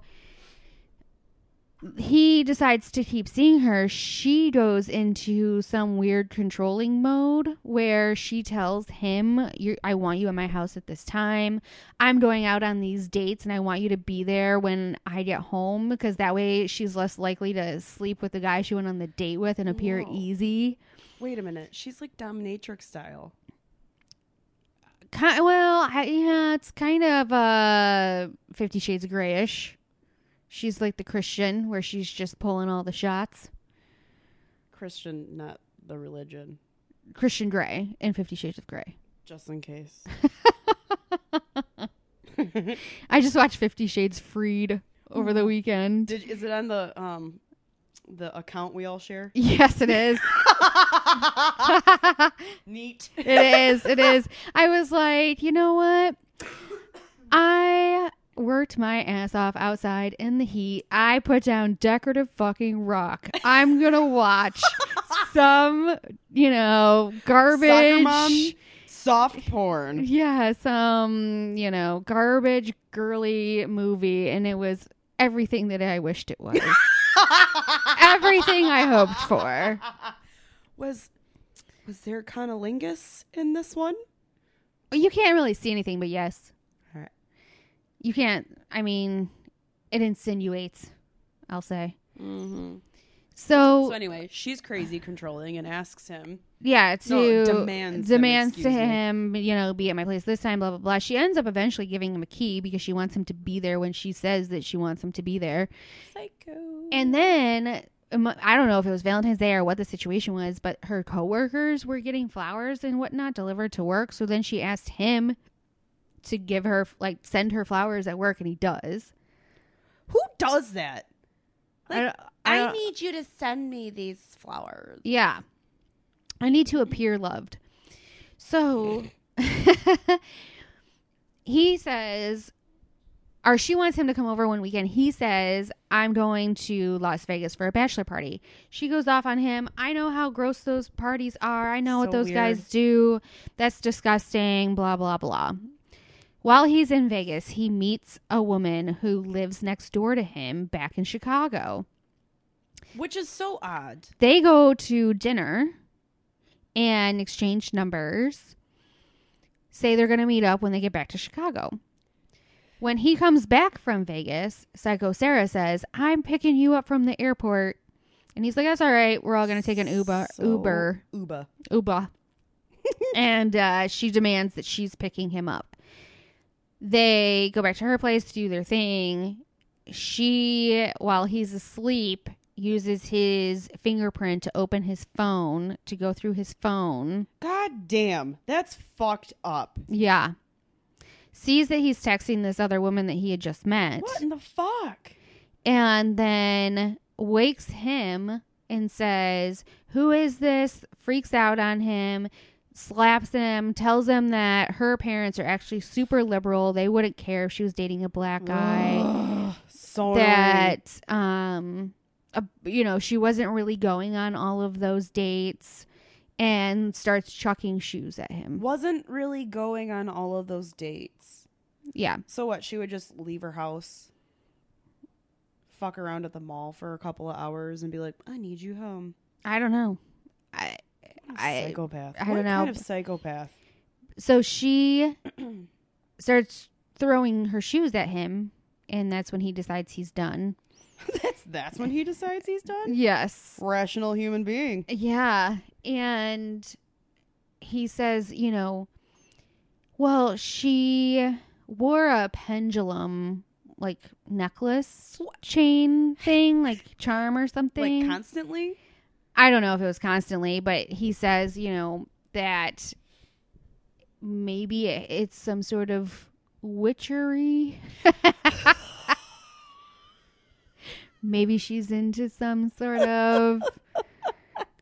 he decides to keep seeing her. She goes into some weird controlling mode where she tells him, I want you at my house at this time. I'm going out on these dates and I want you to be there when I get home because that way she's less likely to sleep with the guy she went on the date with and appear Whoa. easy. Wait a minute. She's like dominatrix style. Ki well, I, yeah, it's kind of uh, Fifty Shades of Grayish. She's like the Christian, where she's just pulling all the shots. Christian, not the religion. Christian Grey in Fifty Shades of Grey. Just in case. I just watched Fifty Shades Freed over the weekend. Did is it on the um the account we all share? Yes, it is. Neat. It is. It is. I was like, you know what? I worked my ass off outside in the heat. I put down decorative fucking rock. I'm gonna watch some, you know, garbage. Soft porn. Yeah, some, you know, garbage girly movie, and it was everything that I wished it was. everything I hoped for. Was was there conolingus in this one? You can't really see anything, but yes. All right. You can't. I mean, it insinuates. I'll say. Mm-hmm. So, So anyway, she's crazy controlling and asks him. yeah, to No, demands him, to me. him, you know, be at my place this time. Blah blah blah. She ends up eventually giving him a key because she wants him to be there when she says that she wants him to be there. Psycho. And then I don't know if it was Valentine's Day or what the situation was, but her coworkers were getting flowers and whatnot delivered to work. So then she asked him to give her like send her flowers at work, and he does. who does that? I Like, don't- I I, don't- need you to send me these flowers. Yeah. I need to appear loved. So he says, or she wants him to come over one weekend. He says, I'm going to Las Vegas for a bachelor party. She goes off on him. I know how gross those parties are. I know what those weird. guys do. That's disgusting. Blah, blah, blah. While he's in Vegas, he meets a woman who lives next door to him back in Chicago Which is so odd. they go to dinner and exchange numbers say they're going to meet up when they get back to chicago when he comes back from vegas psycho sarah says i'm picking you up from the airport. And he's like that's all right. We're all going to take an uber So- uber Uber. uber. And uh, she demands that she's picking him up. They go back to her place to do their thing. She while he's asleep uses his fingerprint to open his phone to go through his phone. God damn, that's fucked up. yeah sees that he's texting this other woman that he had just met What in the fuck? and then wakes him and says, Who is this? Freaks out on him, slaps him, tells him that her parents are actually super liberal. They wouldn't care if she was dating a black guy. Ugh, so that, um, uh, you know, she wasn't really going on all of those dates and starts chucking shoes at him. wasn't really going on all of those dates. Yeah. So what? She would just leave her house, fuck around at the mall for a couple of hours, and be like, "I need you home." I don't know. I, I, psychopath. I what don't know. kind of psychopath? so she starts throwing her shoes at him and that's when he decides he's done that's that's when he decides he's done. yes Rational human being. yeah and he says you know well she wore a pendulum like necklace chain thing like charm or something Like constantly. I don't know if it was constantly, but he says, you know, that maybe it's some sort of witchery. maybe she's into some sort of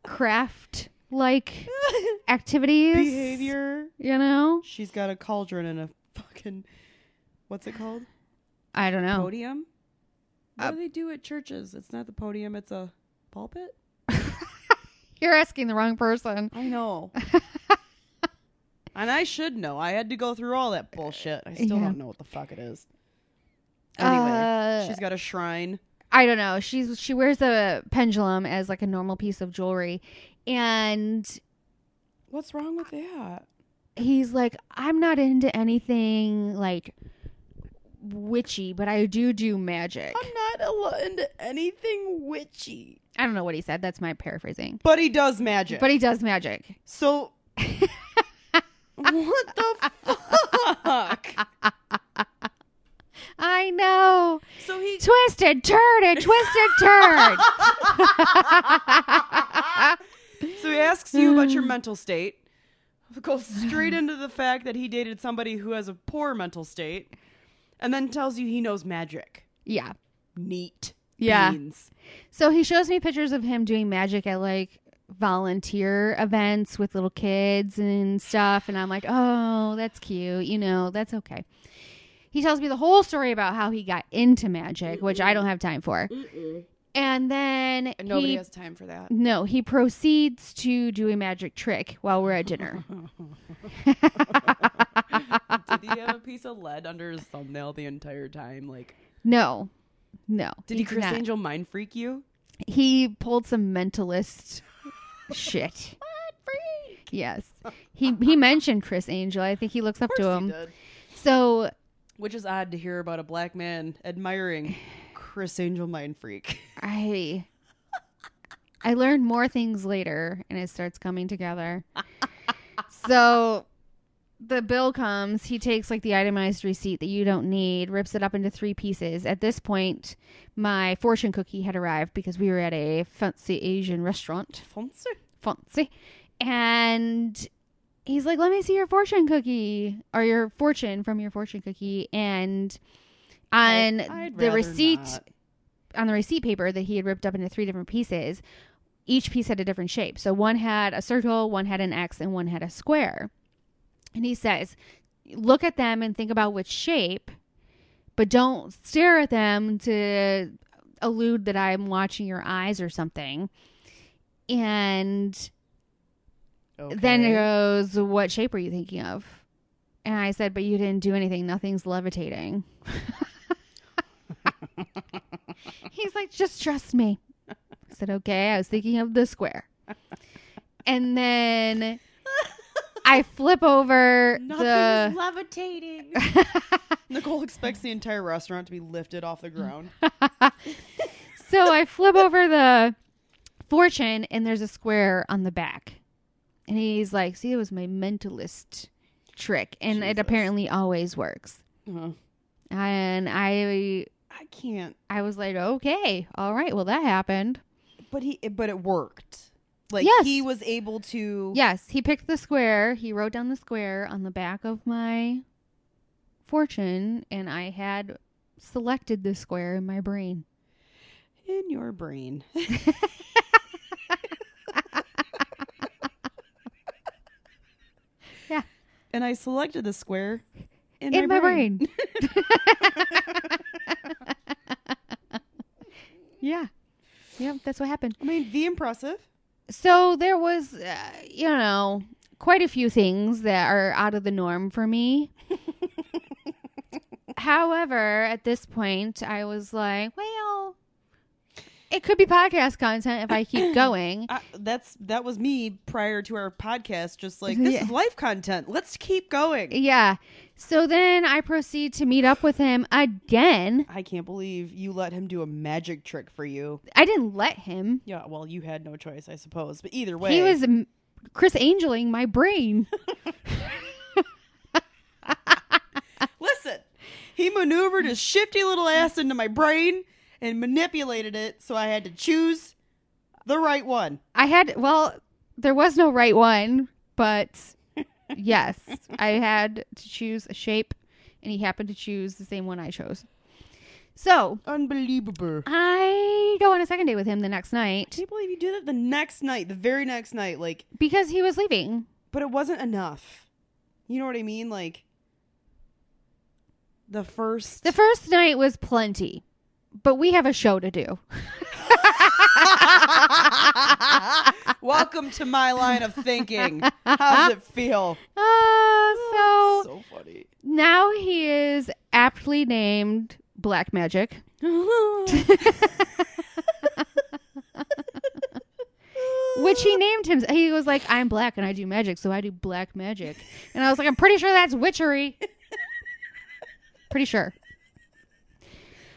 craft like activities. Behavior. You know? She's got a cauldron and a fucking what's it called? I don't know. Podium. What Uh, do they do at churches? It's not the podium. It's a pulpit. You're asking the wrong person. I know. and I should know. I had to go through all that bullshit. I still Yeah. don't know what the fuck it is. Anyway, Uh, she's got a shrine. I don't know. She's she wears a pendulum as like a normal piece of jewelry, and What's wrong with that? he's like, I'm not into anything like witchy, but I do do magic. I'm not into anything witchy. I don't know what he said. That's my paraphrasing. But he does magic. But he does magic. so what the fuck? I know. So he Twisted turd and twisted turd. So he asks you about your mm. mental state. Goes straight into the fact that he dated somebody who has a poor mental state, and then tells you he knows magic. yeah. Neat. Yeah. Beans. So he shows me pictures of him doing magic at like volunteer events with little kids and stuff. And I'm like, oh, that's cute. You know, that's okay. He tells me the whole story about how he got into magic, which I don't have time for. And then And nobody he, has time for that. no, he proceeds to do a magic trick while we're at dinner. Did he have a piece of lead under his thumbnail the entire time? Like, No, no. did he, did Criss not. Angel mind freak you? He pulled some mentalist shit. Yes, he he mentioned Criss Angel. I think he looks up Of to course he him. did. So Which is odd to hear about a black man admiring Criss Angel mind freak. I I learned more things later, and it starts coming together. so the bill comes. He takes like the itemized receipt that you don't need, rips it up into three pieces. At this point, my fortune cookie had arrived because we were at a fancy Asian restaurant. Fancy. fancy. And he's like, let me see your fortune cookie or your fortune from your fortune cookie. And on I'd the receipt, not. on the receipt paper that he had ripped up into three different pieces, each piece had a different shape. So one had a circle, one had an X, and one had a square. And he says, look at them and think about which shape, but don't stare at them to allude that I'm watching your eyes or something. And then it goes, What shape are you thinking of? And I said, But you didn't do anything. Nothing's levitating. He's like, Just trust me. I said, Okay. I was thinking of the square. And then I flip over Nothing the. is levitating. Nicole expects the entire restaurant to be lifted off the ground. so I flip over the fortune, and there's a square on the back. And he's like, See, it was my mentalist trick. And it apparently always works. Uh-huh. And I I can't. I was like, okay, all right, well that happened. But he. But it worked. Like Yes. he was able to. Yes, he picked the square. He wrote down the square on the back of my fortune, and I had selected the square in my brain. In your brain. Yeah. And I selected the square in, In my brain. yeah. Yeah, that's what happened. I mean, the impressive. So there was, uh, you know, quite a few things that are out of the norm for me. However, at this point, I was like, well, it could be podcast content if I keep going. I, that's that was me prior to our podcast. Just like this Yeah. is life content. Let's keep going. yeah. So then I proceed to meet up with him again. I can't believe you let him do a magic trick for you. I didn't let him. Yeah, well, you had no choice, I suppose. But either way, He was um, Criss Angeling my brain. Listen, he maneuvered his shifty little ass into my brain and manipulated it, so I had to choose the right one. I had well, there was no right one, but yes, I had to choose a shape, and he happened to choose the same one I chose. So Unbelievable. I go on a second date with him the next I night can't believe you did it the next night, the very next night. Like, because he was leaving. but it wasn't enough. You know what I mean? Like, the first. The first night was plenty, but we have a show to do. Welcome to my line of thinking. How does it feel? Uh, so so funny. now he is aptly named Black Magic. Which he named him. He was like, I'm black and I do magic, so I do black magic. And I was like, I'm pretty sure that's witchery. pretty sure.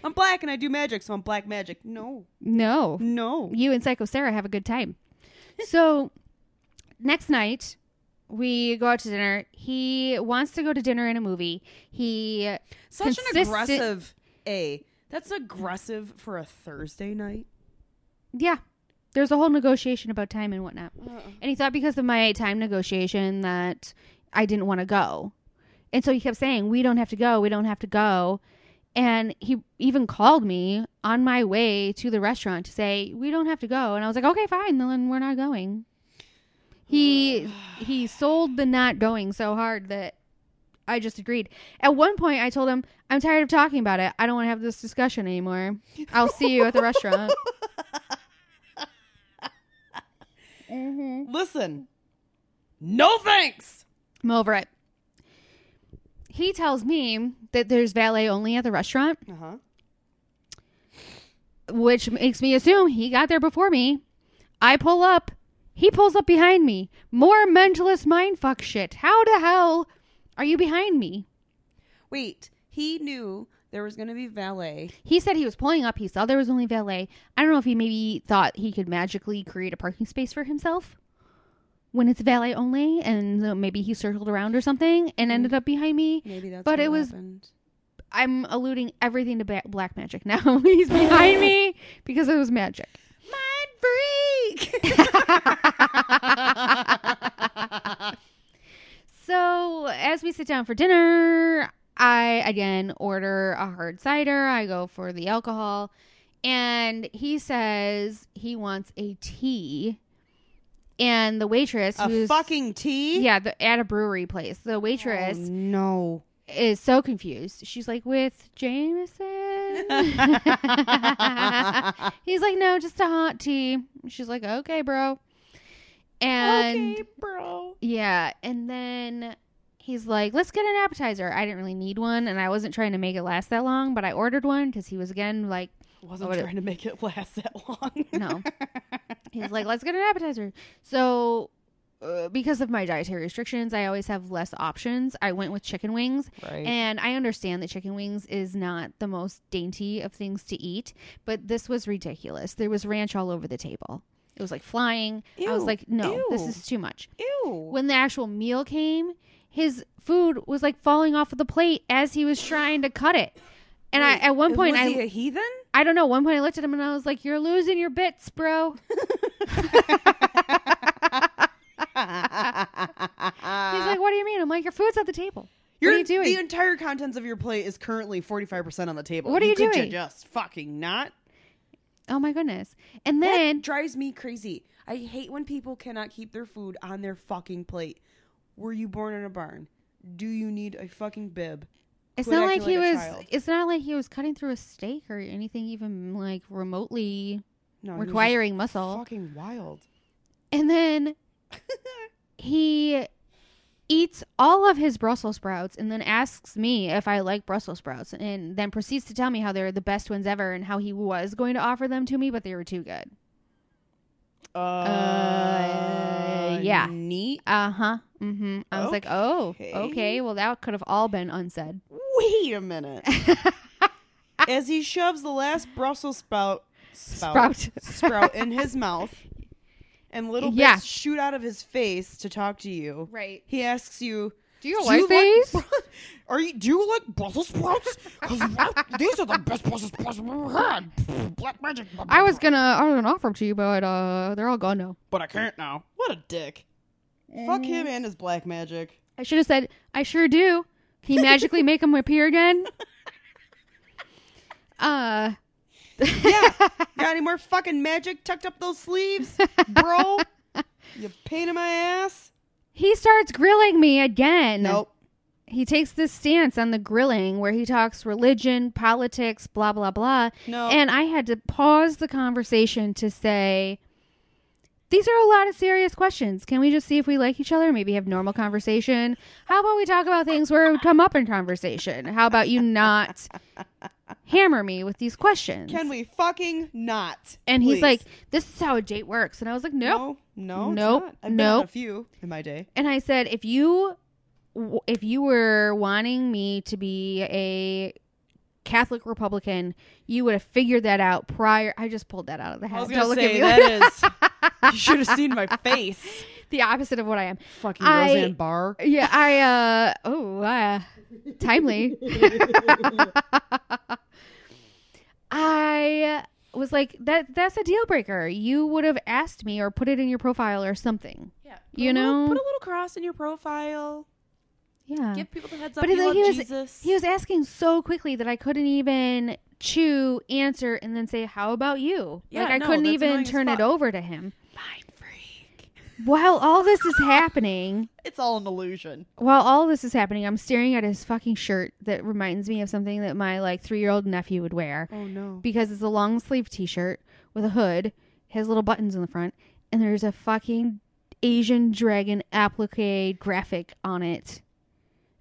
I'm black and I do magic, so I'm black magic. No, No. no. You and Psycho Sarah have a good time. So, next night, we go out to dinner. He wants to go to dinner and a movie. He, Such an aggressive A. That's aggressive for a Thursday night. yeah, there's a whole negotiation about time and whatnot. Uh-uh. And he thought because of my time negotiation that I didn't want to go. And so he kept saying, We don't have to go. We don't have to go. And he even called me on my way to the restaurant to say, "We don't have to go." And I was like, "Okay, fine. Then we're not going." He he sold the not going so hard that I just agreed. At one point, I told him, "I'm tired of talking about it. I don't want to have this discussion anymore. I'll see you at the restaurant." mm-hmm. Listen. No thanks. I'm over it. He tells me that there's valet only at the restaurant, Uh-huh. which makes me assume he got there before me. I pull up. He pulls up behind me. More mentalist mindfuck shit. How the hell are you behind me? Wait, he knew there was going to be valet. He said he was pulling up. He saw there was only valet. I don't know if he maybe thought he could magically create a parking space for himself when it's valet only, and maybe he circled around or something and mm. ended up behind me. Maybe that's But what it was- happened. I'm alluding everything to ba- black magic now. He's behind me because it was magic. Mind freak. So as we sit down for dinner, I again order a hard cider. I go for the alcohol, and he says he wants a tea. And the waitress, a who's fucking tea? yeah, the, at a brewery place, the waitress Oh, no. is so confused. She's like, "With Jameson?" He's like, "No, just a hot tea." She's like, "Okay, bro." And okay, bro. yeah, and then he's like, "Let's get an appetizer." I didn't really need one, and I wasn't trying to make it last that long, but I ordered one because he was again like, Wasn't trying to make it last that long. "No." he's like, "Let's get an appetizer." So, uh, because of my dietary restrictions, I always have less options. I went with chicken wings, right. and I understand that chicken wings is not the most dainty of things to eat, but this was ridiculous. There was ranch all over the table. It was like flying. I was like, "No, this is too much." Ew. when the actual meal came, his food was like falling off of the plate as he was trying to cut it. And I, at one point, was I, he a heathen? I don't know. One point, I looked at him and I was like, "You're losing your bits, bro." He's like, "What do you mean?" I'm like, "Your food's at the table. Your- what are you doing?" The entire contents of your plate is currently 45% on the table. What are you could doing? just fucking not? oh my goodness! And then that drives me crazy. I hate when people cannot keep their food on their fucking plate. Were you born in a barn? Do you need a fucking bib? It's not like he like was. child. It's not like he was cutting through a steak or anything even like remotely No, he was just requiring muscle. Fucking wild. And then he eats all of his Brussels sprouts and then asks me if I like Brussels sprouts and then proceeds to tell me how they're the best ones ever and how he was going to offer them to me, but they were too good. Uh, yeah. Neat. Uh huh. Mm hmm. I was like, oh, Okay. okay. Well, that could have all been unsaid. Wait a minute. As he shoves the last Brussels sprout Sprout. sprout, sprout in his mouth and little Yeah. bits shoot out of his face to talk to you. Right. He asks you, Do you "Do like you these? Are you? Do you like Brussels sprouts? Because these are the best Brussels sprouts I've ever had. Black magic. I was gonna, I was gonna offer them to you, but uh, they're all gone now. but I can't now. What a dick. Fuck him and his black magic. I should have said, I sure do. Can you magically make him appear again? Uh, Yeah. Got any more fucking magic tucked up those sleeves, bro? You pain in my ass? he starts grilling me again. Nope. He takes this stance on the grilling where he talks religion, politics, blah, blah, blah. No. And I had to pause the conversation to say, these are a lot of serious questions. Can we just see if we like each other? Maybe have normal conversation. How about we talk about things where it would come up in conversation? How about you not hammer me with these questions? Can we fucking not? and he's please? like, "This is how a date works." And I was like, "Nope." No, no, Nope. not. I've been on a few in my day. And I said, "If you, if you were wanting me to be a Catholic Republican, you would have figured that out prior." I just pulled that out of the hat. I was Don't gonna look say at me. that is. You should have seen my face. the opposite of what I am. Fucking I- Roseanne Barr. Yeah, I uh oh, uh, timely. I was like that that's a deal breaker. You would have asked me or put it in your profile or something. Yeah, You know? put a little cross in your profile. Yeah. Give people the heads up. But you then love he was- Jesus. He was asking so quickly that I couldn't even chew, answer, and then say, "How about you?" Yeah, like I no, couldn't even turn it over to him. mind freak. While all this is happening, It's all an illusion. while all this is happening, I'm staring at his fucking shirt that reminds me of something that my like three year old nephew would wear Oh no. because it's a long sleeve t shirt with a hood, has little buttons in the front, and there's a fucking Asian dragon applique graphic on it.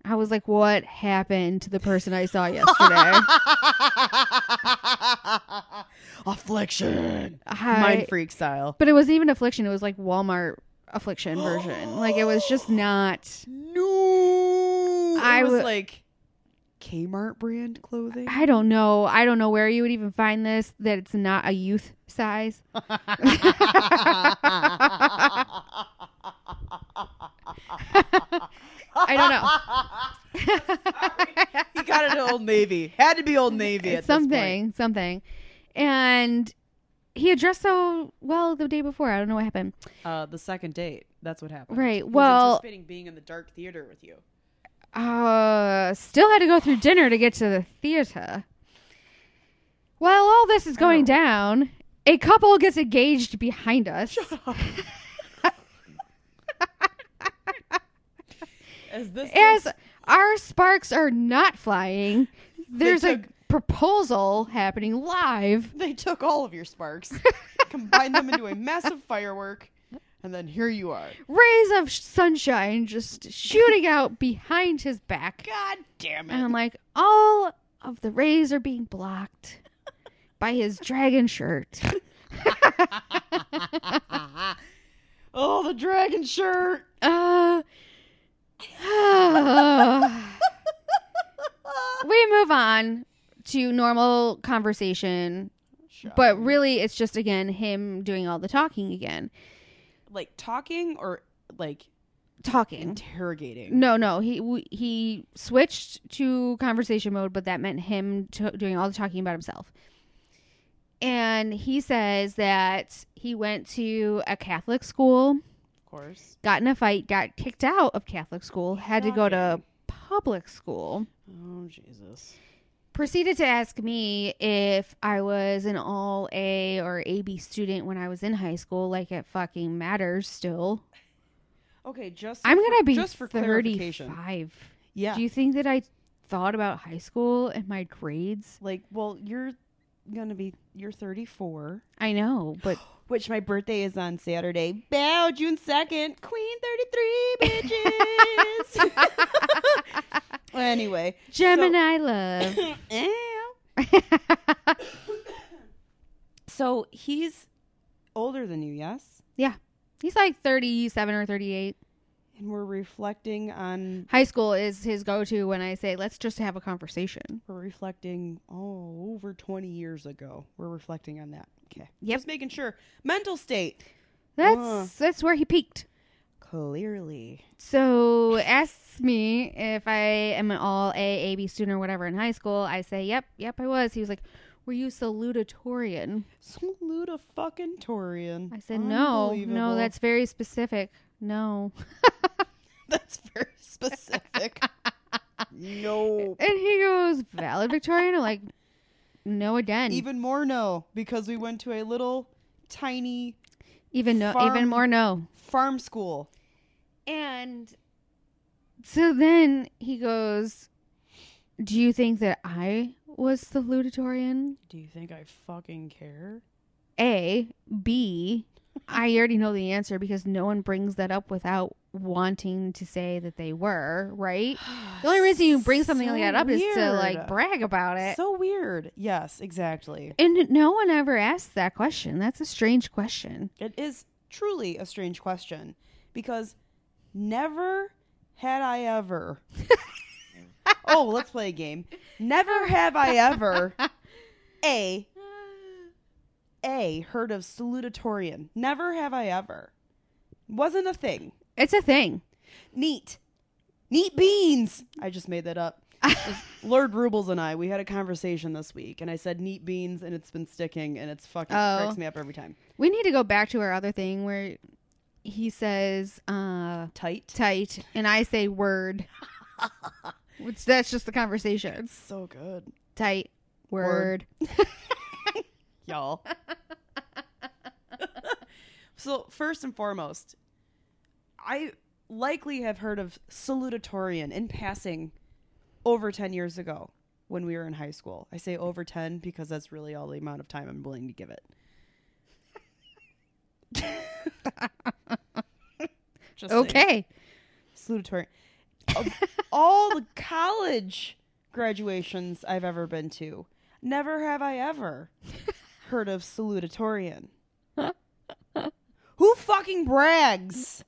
I was like, what happened to the person I saw yesterday? Affliction. I- Mind freak style. But it wasn't even affliction. It was like Walmart affliction version. Like it was just not. No. I was w- like Kmart brand clothing. I don't know. I don't know where you would even find this. That it's not a youth size. I don't know. he got at Old Navy. Had to be Old Navy at this point. something, something, and he had dressed so well the day before. I don't know what happened. Uh, the second date. That's what happened. Right, well- anticipating being in the dark theater with you. Uh, still had to go through dinner to get to the theater. While all this is going Oh. down, a couple gets engaged behind us. As this As our sparks are not flying, there's a proposal happening live. they took all of your sparks, combined them into a massive firework, and then here you are. Rays of sunshine just shooting out behind his back. God damn it. And! I'm like, all of the rays are being blocked by his dragon shirt. oh, the dragon shirt. Uh, we move on to normal conversation, but really it's just again him doing all the talking again. like talking or like Talking. interrogating. No, no, he w- he switched to conversation mode, but that meant him to doing all the talking about himself. And he says that he went to a Catholic school, course. got in a fight, got kicked out of Catholic school, had to go to public school. Oh Jesus. proceeded to ask me if I was an all A or AB student when I was in high school, like it fucking matters still. Okay, just I'm gonna be just for clarification. 35. Yeah. Do you think that I thought about high school and my grades? like, well, you're gonna be you're 34, I know, but which my birthday is on Saturday. Bow, June 2nd. Queen 33, bitches. anyway, Gemini love. So he's older than you, yes? Yeah. He's like 37 or 38. And we're reflecting on High school is his go to when I say, let's just have a conversation. we're reflecting oh over 20 years ago. We're reflecting on that. Okay. Yep. Just making sure. Mental state. That's Uh. that's where he peaked. Clearly. So asks me if I am an all A, A B student or whatever in high school. I say, yep, yep, I was. He was like, were you salutatorian? Salute a fucking Torian. I said, no, no, that's very specific. No. that's very specific. no. And he goes, valid Victorian? I'm like, no again. Even, more no, because we went to a little tiny even no, farm- even more no. farm school. And so then he goes, do you think that I was the salutatorian? Do you think I fucking care? A, B, I already know the answer because no one brings that up without wanting to say that they were, right? The only reason you bring something like that up is to like brag about it. So weird. Yes, exactly. and no one ever asks that question. That's a strange question. It is truly a strange question because never had I ever. oh, let's play a game. Never have I ever a a heard of salutatorian. Never have I ever. Wasn't a thing. It's a thing. Neat. Neat beans. I just made that up. Lord Rubles and I, we had a conversation this week, and I said neat beans, and it's been sticking, and it's fucking Oh. cracks me up every time. We need to go back to our other thing where he says uh Tight. tight and I say word. Which that's just the conversation. It's so good. Tight word. Word. Y'all. So, first and foremost, I likely have heard of salutatorian in passing over 10 years ago when we were in high school. I say over 10 because that's really all the amount of time I'm willing to give it. Just saying. Okay. salutatorian. Of all the college graduations I've ever been to, never have I ever heard of salutatorian. Fucking brags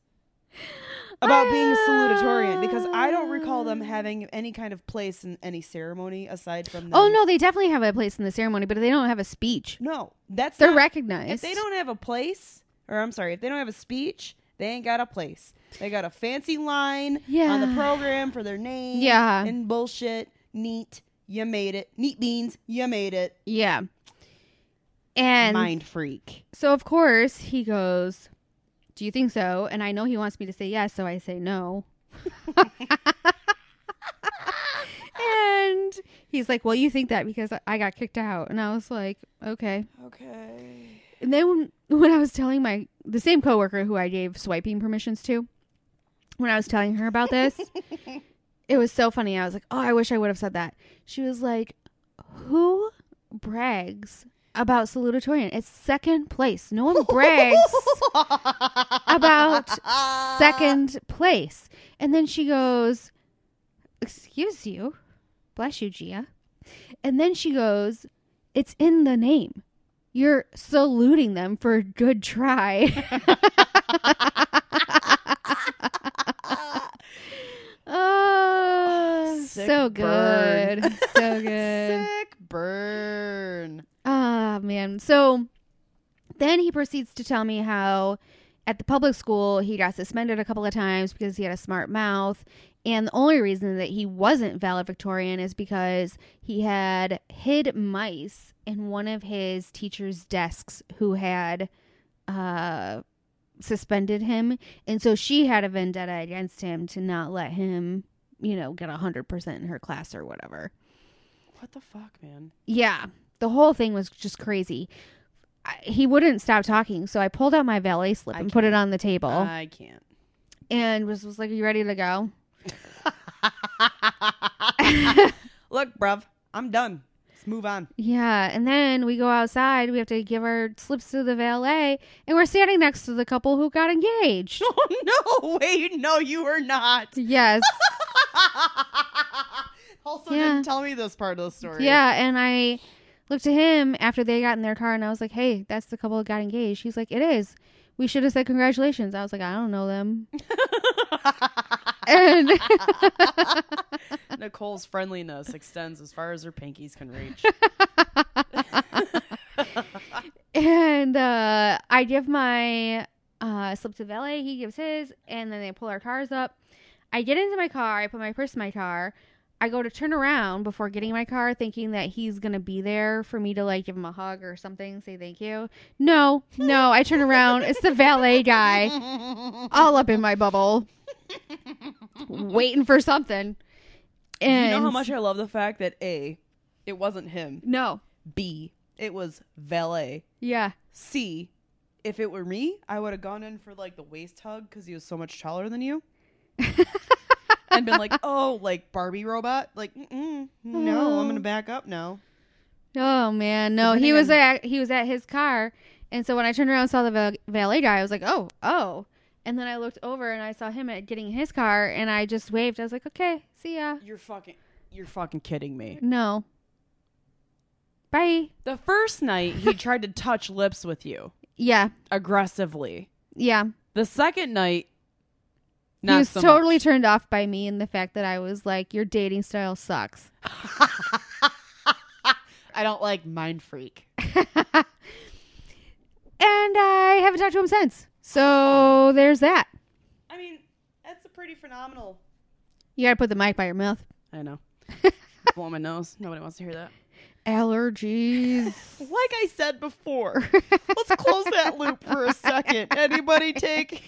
about being salutatorian? Because I don't recall them ah. having any kind of place in any ceremony aside from. Oh, them. Oh no, they definitely have a place in the ceremony, but they don't have a speech. no, that's They're not- recognized. If they don't have a place, or I'm sorry, if they don't have a speech, they ain't got a place. They got a fancy line on the program for their name. Yeah. And bullshit. Neat. You made it. Neat beans. You made it. Yeah. And Mind freak. so of course he goes, "Do you think so?" And I know he wants me to say yes, so I say no. and he's like, "Well, you think that because I got kicked out." And I was like, "Okay." Okay. And then when, when I was telling my the same coworker who I gave swiping permissions to, when I was telling her about this, it was so funny. I was like, "Oh, I wish I would have said that." She was like, "Who brags about salutatorian? It's second place. No one brags about second place." And then she goes, "Excuse you, bless you, Gia." And then she goes, "It's in the name." You're saluting them for a good try. oh, Sick so burn. good. So good. Sick burn. Ah, man. So then he proceeds to tell me how at the public school he got suspended a couple of times because he had a smart mouth. And the only reason that he wasn't valedictorian is because he had hid mice in one of his teacher's desks who had uh, suspended him. And so she had a vendetta against him to not let him, you know, get 100% in her class or whatever. What the fuck, man? Yeah, the whole thing was just crazy. I, he wouldn't stop talking, so I pulled out my valet slip I and put it on the table I can't. and was, was like, "Are you ready to go?" Look, bruv, I'm done. Let's move on. Yeah, and then we go outside. We have to give our slips to the valet, and we're standing next to the couple who got engaged. Oh no! Wait, no, you were not. yes, also, Yeah. didn't tell me this part of the story. yeah, and I looked at him after they got in their car, and I was like, "Hey, that's the couple who got engaged." He's like, "It is." We should have said congratulations. I was like, "I don't know them." and Nicole's friendliness extends as far as her pinkies can reach. and uh, I give my uh, slip to valet. He gives his, and then they pull our cars up. I get into my car. I put my purse in my car. I go to turn around before getting in my car, thinking that he's gonna be there for me to like give him a hug or something, say thank you. No, no. I turn around. It's the valet guy, all up in my bubble, waiting for something. And you know how much I love the fact that A, it wasn't him. No. B, it was valet. Yeah. C, if it were me, I would have gone in for like the waist hug because he was so much taller than you. and been like, oh, like Barbie robot? Like, mm-mm, no, I'm mm-hmm. going to back up now. Oh man, no. He was on- at he was at his car, and so when I turned around and saw the val- valet guy, I was like, oh, oh. And then I looked over and I saw him at getting his car, and I just waved. I was like, okay, see ya. You're fucking, you're fucking kidding me. No. Bye. The first night, he tried to touch lips with you Yeah, aggressively. yeah. The second night, he was so totally much. turned off by me and the fact that I was like, your dating style sucks. I don't like mind freak. and I haven't talked to him since. So there's that. I mean, that's a pretty phenomenal. You gotta put the mic by your mouth. I know. Blow my nose. Nobody wants to hear that. Allergies. Like I said before, let's close that loop for a second. Anybody take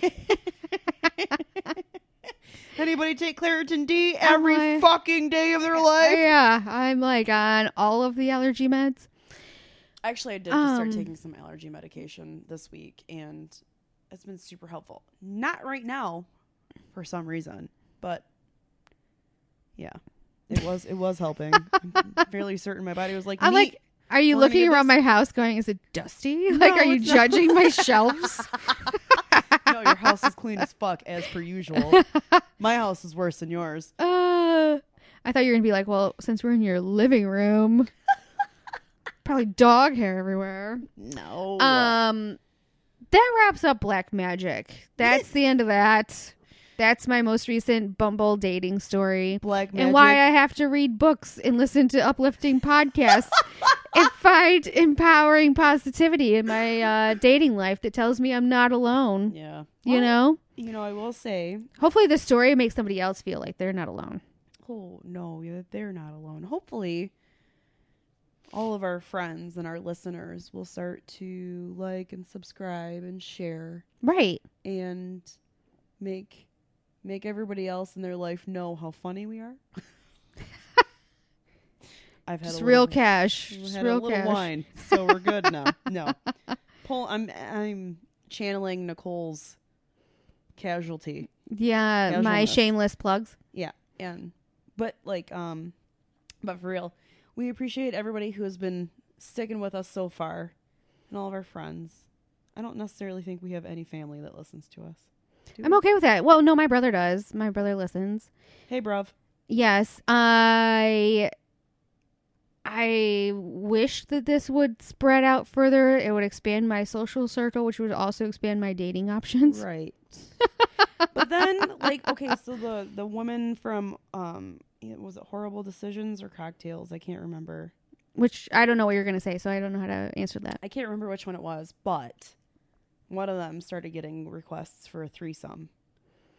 Anybody take Claritin D every like- fucking day of their life? yeah, I'm like on all of the allergy meds. Actually, I did just start Um, taking some allergy medication this week, and it's been super helpful. Not right now, for some reason, but yeah, it was it was helping. I'm fairly certain my body was like, I'm like, are you looking around this- my house going, is it dusty? Like, No, are you it's not. judging my shelves? No, your house is clean as fuck as per usual. My house is worse than yours. Uh, I thought you were gonna be like, well, since we're in your living room, probably dog hair everywhere. No, Um, that wraps up Black Magic. That's the end of that. That's my most recent Bumble dating story. black magic. And why I have to read books and listen to uplifting podcasts and find empowering positivity in my uh, dating life that tells me I'm not alone. yeah, You Well, know? you know, I will say, Hopefully, this story makes somebody else feel like they're not alone. oh no, they're not alone. Hopefully, all of our friends and our listeners will start to like and subscribe and share Right. and make make everybody else in their life know how funny we are. I've had Just a real little, cash. Just real a cash. wine, so we're good now. No, pull. I'm I'm channeling Nicole's casualty. Yeah, my shameless plugs. Yeah, and but like um, but for real, we appreciate everybody who has been sticking with us so far, and all of our friends. I don't necessarily think we have any family that listens to us. Do I'm we? okay with that. Well, no, my brother does. My brother listens. Hey, bruv. Yes, I I wish that this would spread out further. It would expand my social circle, which would also expand my dating options. Right. but then, like, okay, so the the woman from um, yeah, was it horrible decisions or cocktails? I can't remember. Which I don't know what you're going to say, so I don't know how to answer that. I can't remember which one it was, but one of them started getting requests for a threesome.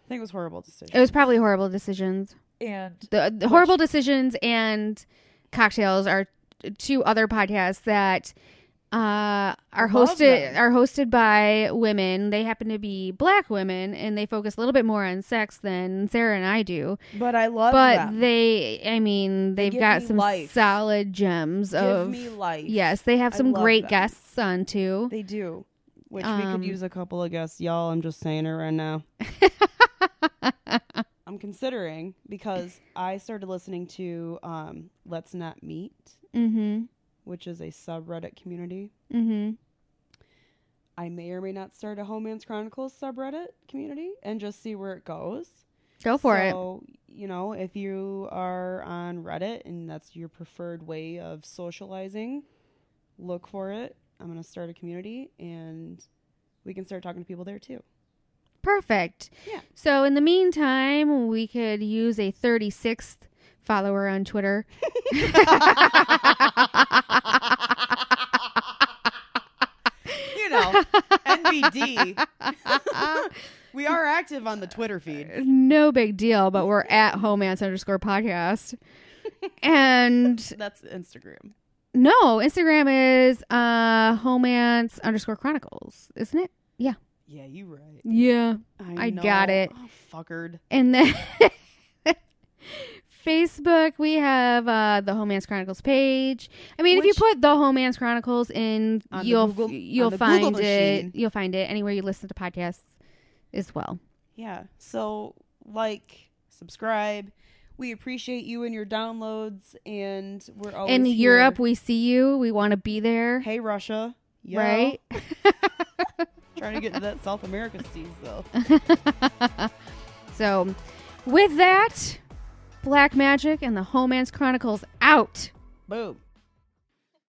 I think it was horrible decisions. It was probably horrible decisions. and The, the horrible decisions and cocktails are two other podcasts that uh, are hosted are hosted by women. They happen to be black women, and they focus a little bit more on sex than Sarah and I do. but I love but them. they, I mean, they've give got me some life. solid gems Give of me life. yes. They have some great them. guests on too. They do. Which we Um, could use a couple of guests, y'all. I'm just saying it right now. I'm considering because I started listening to um, Let's Not Meet, mm-hmm. which is a subreddit community. Mm-hmm. I may or may not start a Homance Chronicles subreddit community and just see where it goes. Go for it. so, you know, if you are on Reddit and that's your preferred way of socializing, look for it. I'm going to start a community and we can start talking to people there too. Perfect. Yeah. So in the meantime, we could use a 36th follower on Twitter. You know, NBD. we are active on the Twitter feed. no big deal, but we're at homance underscore podcast. And That's Instagram. No, Instagram is uh homance underscore chronicles, isn't it? Yeah, Yeah, you right. Yeah. I know. got it. Oh, fuckered. And then Facebook, we have uh, the Homance Chronicles page. I mean, if you put the Homance Chronicles in, you'll Google- you'll find it. You'll find it anywhere you listen to podcasts as well. Yeah. So, like, subscribe. We appreciate you and your downloads, and we're always in here. Europe, we see you. We want to be there, Hey, Russia. Right? Trying to get to that South America steez, though. so, with that, Black Magic and the Homance Chronicles out. Boom.